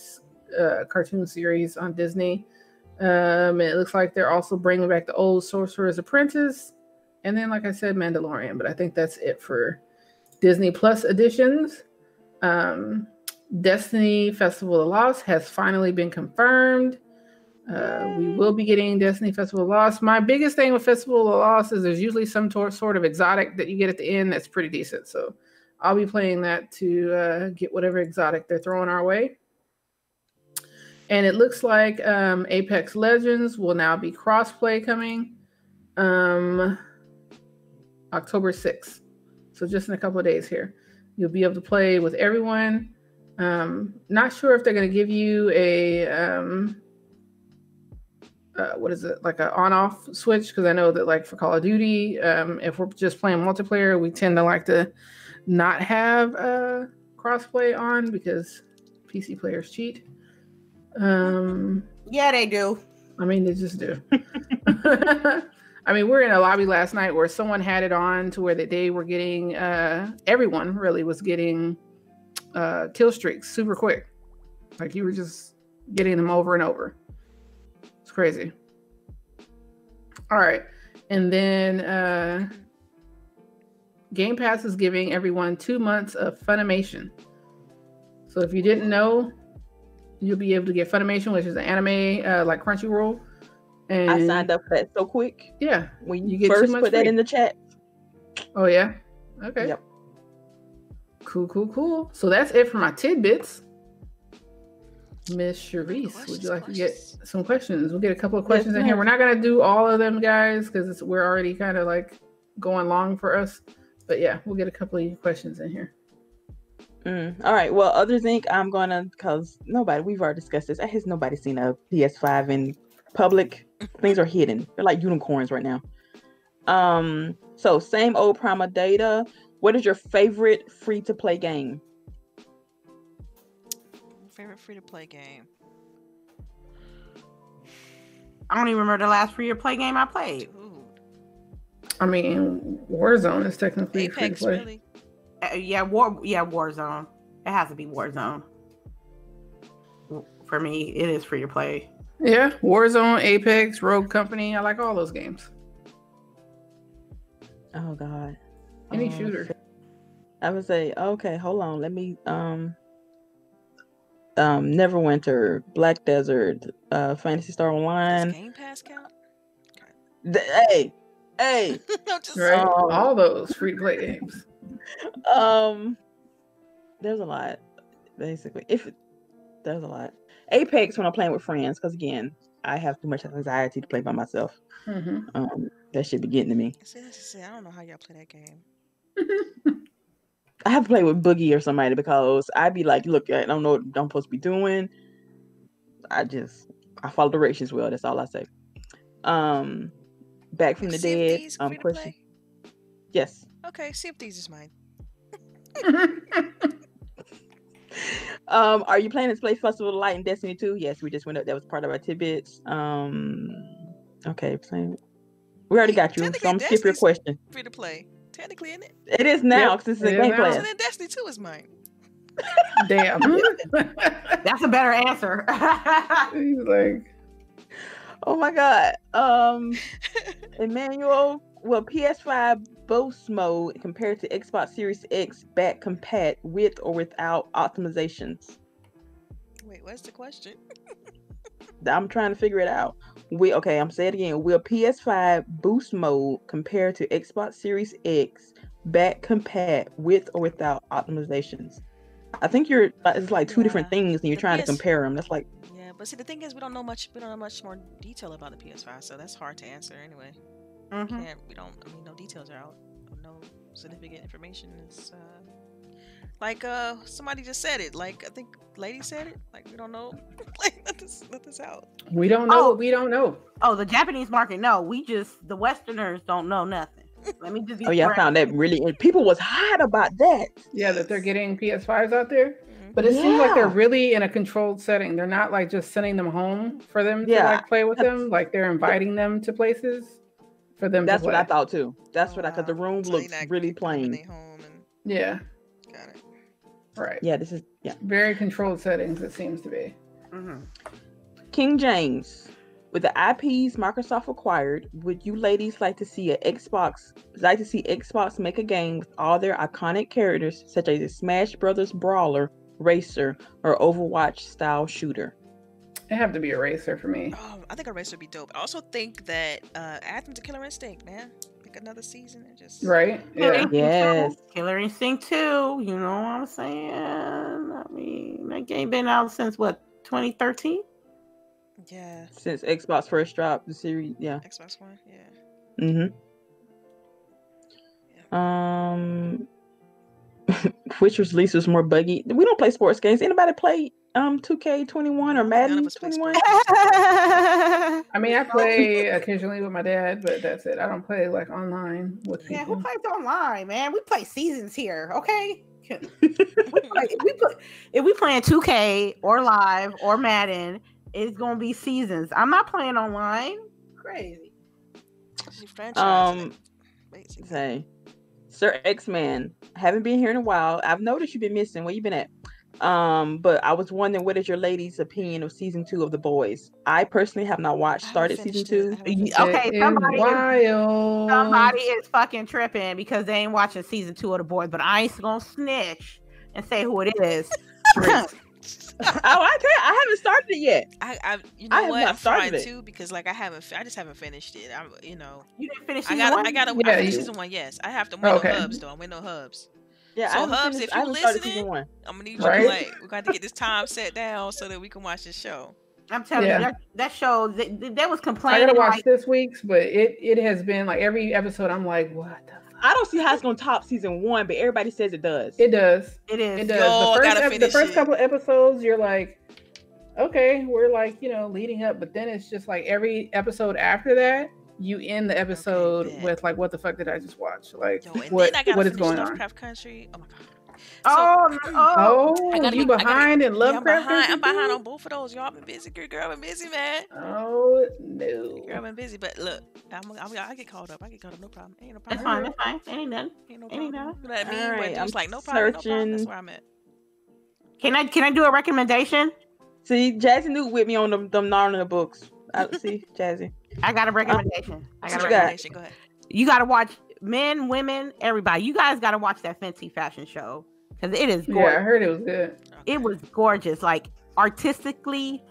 uh, cartoon series on Disney. Um, it looks like they're also bringing back the old Sorcerer's Apprentice, and then like I said, Mandalorian. But I think that's it for Disney Plus editions. Um, Destiny Festival of Lost has finally been confirmed. Uh, we will be getting Destiny Festival of Lost. My biggest thing with Festival of Lost is there's usually some tor- sort of exotic that you get at the end that's pretty decent. So I'll be playing that to uh, get whatever exotic they're throwing our way. And it looks like um, Apex Legends will now be crossplay coming um, October 6th. So just in a couple of days here, you'll be able to play with everyone. Um, not sure if they're going to give you a um, uh, what is it like a on-off switch because I know that like for Call of Duty, um, if we're just playing multiplayer, we tend to like to not have uh, crossplay on because PC players cheat. Um, Yeah, they do. I mean, they just do. I mean, we're in a lobby last night where someone had it on to where that they were getting uh everyone really was getting uh kill streaks super quick. Like you were just getting them over and over. It's crazy. All right. And then uh Game Pass is giving everyone 2 months of Funimation. So if you didn't know, you'll be able to get Funimation, which is an anime uh, like Crunchyroll. And I signed up for that so quick. Yeah. When You you, get two first months put that in the chat. Oh yeah. Okay. Yep. Cool, cool, cool. So that's it for my tidbits. Miss Sharice, would you like to get some questions? We'll get a couple of Yes, questions in here. We're not gonna do all of them, guys, because we're already kind of like going long for us. But yeah, we'll get a couple of questions in here. Mm. All right. Well, other thing I'm gonna because nobody we've already discussed this. I Has nobody seen a PS5 in public? Things are hidden. They're like unicorns right now. Um. So same old Prima data. What is your favorite free to play game? Favorite free to play game? I don't even remember the last free to play game I played. Dude. I mean, Warzone is technically free to play. really? Uh, yeah, war. Yeah, Warzone. It has to be Warzone. For me, it is free to play. Yeah, Warzone, Apex, Rogue Company. I like all those games. Oh God. Any Uh, shooter. I would say okay. Hold on. Let me um. Um, Neverwinter, Black Desert, uh, Phantasy Star Does Online. Game Pass count? Th- hey, hey. Just Right? All those free to play games. Um, there's a lot, basically. If there's a lot, Apex when I'm playing with friends, because again, I have too much anxiety to play by myself. hmm Um, that should be getting to me. See, that's. I don't know how y'all play that game. I have to play with Boogie or somebody because I'd be like, look, I don't know what I'm supposed to be doing. I just I follow directions well. That's all I say. Um, Back from the Sea Dead. Um, question. Yes. Okay, Sea of Thieves is mine. Um, are you planning to play Festival of Light in Destiny 2? Yes, we just went up. That was part of our tidbits. Um, okay, playing. We already got you. So I'm gonna skip your question. Free to play. Technically, isn't it? It is now Yep, because it's it a is game now. plan. So then Destiny 2 is mine. Damn. That's a better answer. He's like, Oh my god. Um, Emmanuel, will PS5 boost mode compared to Xbox Series X back compat with or without optimizations? Wait, what's the question? I'm trying to figure it out. We okay, I'm saying it again. Will PS5 boost mode compared to Xbox Series X back compat with or without optimizations? I think you're it's like two different things and you're The trying to compare them. That's like Yeah, but see, the thing is, we don't know much. We don't know much more detail about the PS5, so that's hard to answer anyway. Mhm. Can't we don't? I mean, no details are out. No significant information is. Uh, like uh, somebody just said it. Like I think lady said it. Like we don't know. like let this let this out. we don't know Oh. what we don't know. Oh, the Japanese market. No, we just the Westerners don't know nothing. Let me just be oh yeah, I found that really and people was hot about that. Yeah, that they're getting PS5s out there. Mhm. But it seems like they're really in a controlled setting. They're not like just sending them home for them to like play with them. Like they're inviting them to places for them That's to what. I thought too. That's Oh, what I because the wow. room So looks not really plain. home and Yeah, got it. right. Yeah, this is yeah. Very controlled settings. It seems to be. Mhm. King James, with the IPs Microsoft acquired, would you ladies like to see a Xbox like to see Xbox make a game with all their iconic characters, such as a Smash Brothers brawler, racer, or Overwatch style shooter? It have to be a racer for me. Oh, I think a race would be dope. I also think that uh, add them to Killer Instinct, man. Like another season and just Right? Killer Yeah. Instinct Yes. 2, Killer Instinct 2. You know what I'm saying? I mean, that game been out since what 2013. Yeah, Since Xbox first dropped the series, yeah. Xbox One. Yeah. Mm-hmm. Um, which was least was more buggy. We don't play sports games. Anybody play um 2K21 or Madden 21? I mean, I play occasionally with my dad, but that's it. I don't play like online with yeah, who plays online, man? We play seasons here, okay? we play, we play, if we playing 2K or live or Madden, it's gonna be seasons. I'm not playing online. Crazy. Um. Say, Sir X Man, haven't been here in a while. I've noticed you've been missing. Where you been at? Um, but I was wondering, what is your lady's opinion of season two of The Boys? I personally have not watched. Started season two. I haven't finished Okay, It is somebody is- Somebody is fucking tripping because they ain't watching season two of the boys, but I ain't gonna snitch and say who it is. oh, I can't. I haven't started it yet. I, I, you I know have what? not I'm started trying it. to because like I haven't, I just haven't finished it. I'm, you know, you didn't finish I got. I got to, Yeah, I finished season one. Yes, I have to wait Okay. on Hubs though. I'm waiting on Hubs. Yeah, So, Hubs, finished- if you haven't listening. I'm gonna need you Right? to like, we got to get this time set down so that we can watch the show. I'm telling Yeah. you, that, that show, they, they, they was I complaining. gotta watch like, this week's, but it it has been like every episode. I'm like, what the? Fuck? I don't see how it's gonna top season one, but everybody says it does. It does. it is. It does. Yo, the first, ep- the first couple episodes, you're like, okay, we're like, you know, leading up, but then it's just like every episode after that, you end the episode bet. with like, what the fuck did I just watch? Like, Yo, what then I got what to is finish going on? Country. Oh my god. oh, no, oh, Oh, I gotta oh, you get- I gotta- behind in Yeah, I'm Lovecraft? behind. I'm behind on both of those. Y'all been busy, girl. Girl, I've been busy, man. Oh no. Girl, I've been busy. But look, I'm, I'm, I get caught up. I get caught up. No problem. Ain't no that's fine. That's fine. Ain't nothing. Ain't no Ain't problem. no- You know what I mean? Right, I'm was like, no problem, no problem. That's where I'm at. Can I can I do a recommendation? See, Jazzy Newt with me on them them Narnia books. I see Jazzy. I got a oh, recommendation. I got your a got? recommendation? Go ahead. You got to watch men, women, everybody. You guys got to watch that Fenty fashion show because it is Yeah, I heard it was good. It was gorgeous, like artistically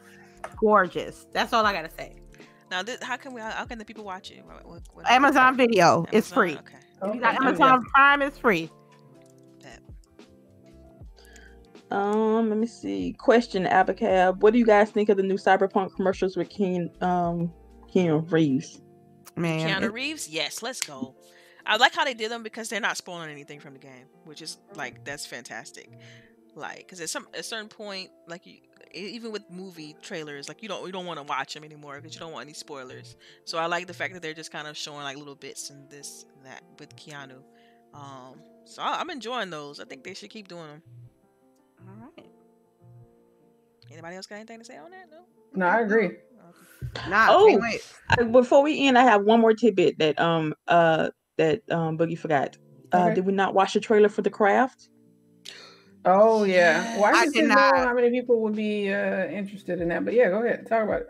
gorgeous. That's all I gotta say. Now, this, how can we? How can the people watch it? What- what- what- Amazon Video, it's free. Okay. If you got Amazon Prime, it's free. Um, let me see. Question, Abacab. What do you guys think of the new Cyberpunk commercials with Keen um Keanu Reeves? Man, Keanu it- Reeves, yes, let's go. I like how they did them because they're not spoiling anything from the game, which is like that's fantastic. Like, because at some at a certain point, like you, e- even with movie trailers, like you don't you don't want to watch them anymore because you don't want any spoilers. So I like the fact that they're just kind of showing like little bits and this and that with Keanu. Um, so I, I'm enjoying those. I think they should keep doing them. All right. Anybody else got anything to say on that? No. No, I agree. Okay. Nah, Oh. wait. Uh, Before we end, I have one more tidbit that um uh that um Boogie forgot. Uh, Okay. Did we not watch the trailer for The Craft? Oh yeah. Well, I I did didn't know how many people would be uh, interested in that. But yeah, go ahead. Talk about it.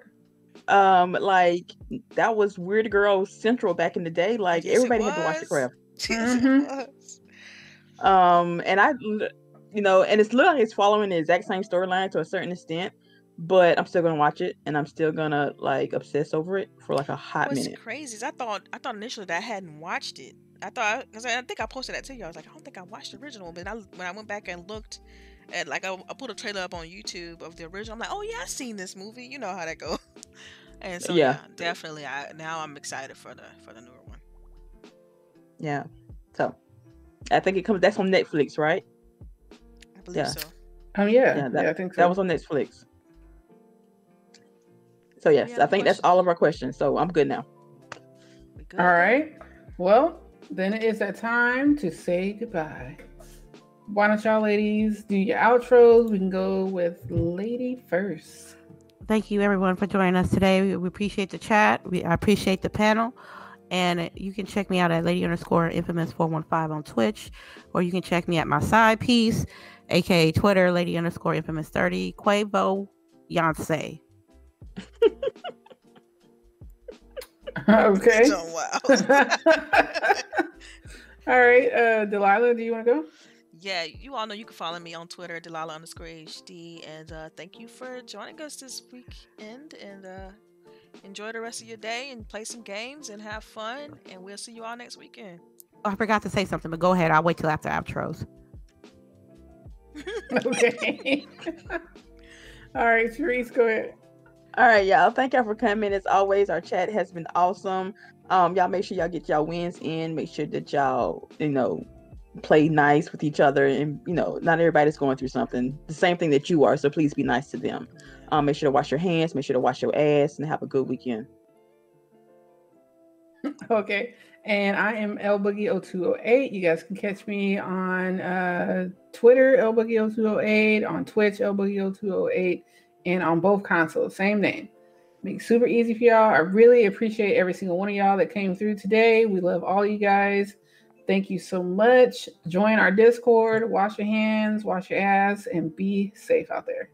Um, like that was Weird Girl Central back in the day. Like Yes, everybody had to watch The. Craft. Yes, it Mhm. was. Um, and I, l- you know, and it's look like it's following the exact same storyline to a certain extent, but I'm still gonna watch it, and I'm still gonna like obsess over it for like a hot What's minute. crazy is I thought I thought initially that I hadn't watched it. I thought because I, I think I posted that to you. I was like, I don't think I watched the original. But I, when I went back and looked at like I, I put a trailer up on YouTube of the original. I'm like, oh yeah, I seen this movie. You know how that goes. And so yeah, Yeah. definitely. I now I'm excited for the for the newer one. Yeah. So, I think it comes. That's on Netflix, right? I believe Yeah. so. Um, yeah, Yeah, yeah, that- I think so. That was on Netflix. So yes, I other think that's all of our questions. So I'm good now. Good. All right. Well, then it is that time to say goodbye. Why don't y'all ladies do your outros? We can go with lady first. Thank you everyone for joining us today. We, we appreciate the chat. We I appreciate the panel. And uh, you can check me out at lady underscore infamous 415 on Twitch, or you can check me at my side piece, aka Twitter, lady underscore infamous 30, Quavo Yonsei. okay. So, wow. All right, uh, Delilah, do you want to go? yeah, you all know you can follow me on Twitter, Delilah underscore HD. And uh, thank you for joining us this weekend. And uh, enjoy the rest of your day and play some games and have fun. And we'll see you all next weekend. Oh, I forgot to say something, but go ahead. I'll wait till after outros. Okay. All right, Therese, go ahead. All right, y'all. Thank y'all for coming. As always, our chat has been awesome. Um, y'all make sure y'all get y'all wins in. Make sure that y'all, you know, play nice with each other and you know not everybody's going through something the same thing that you are so please be nice to them um, make sure to wash your hands make sure to wash your ass and have a good weekend okay and i am l boogie 0208 you guys can catch me on uh, twitter l boogie 0208 on twitch l boogie 0208 and on both consoles same name. Make super easy for y'all. I really appreciate every single one of y'all that came through today. We love all you guys. Thank you so much. Join our Discord, wash your hands, wash your ass, and be safe out there.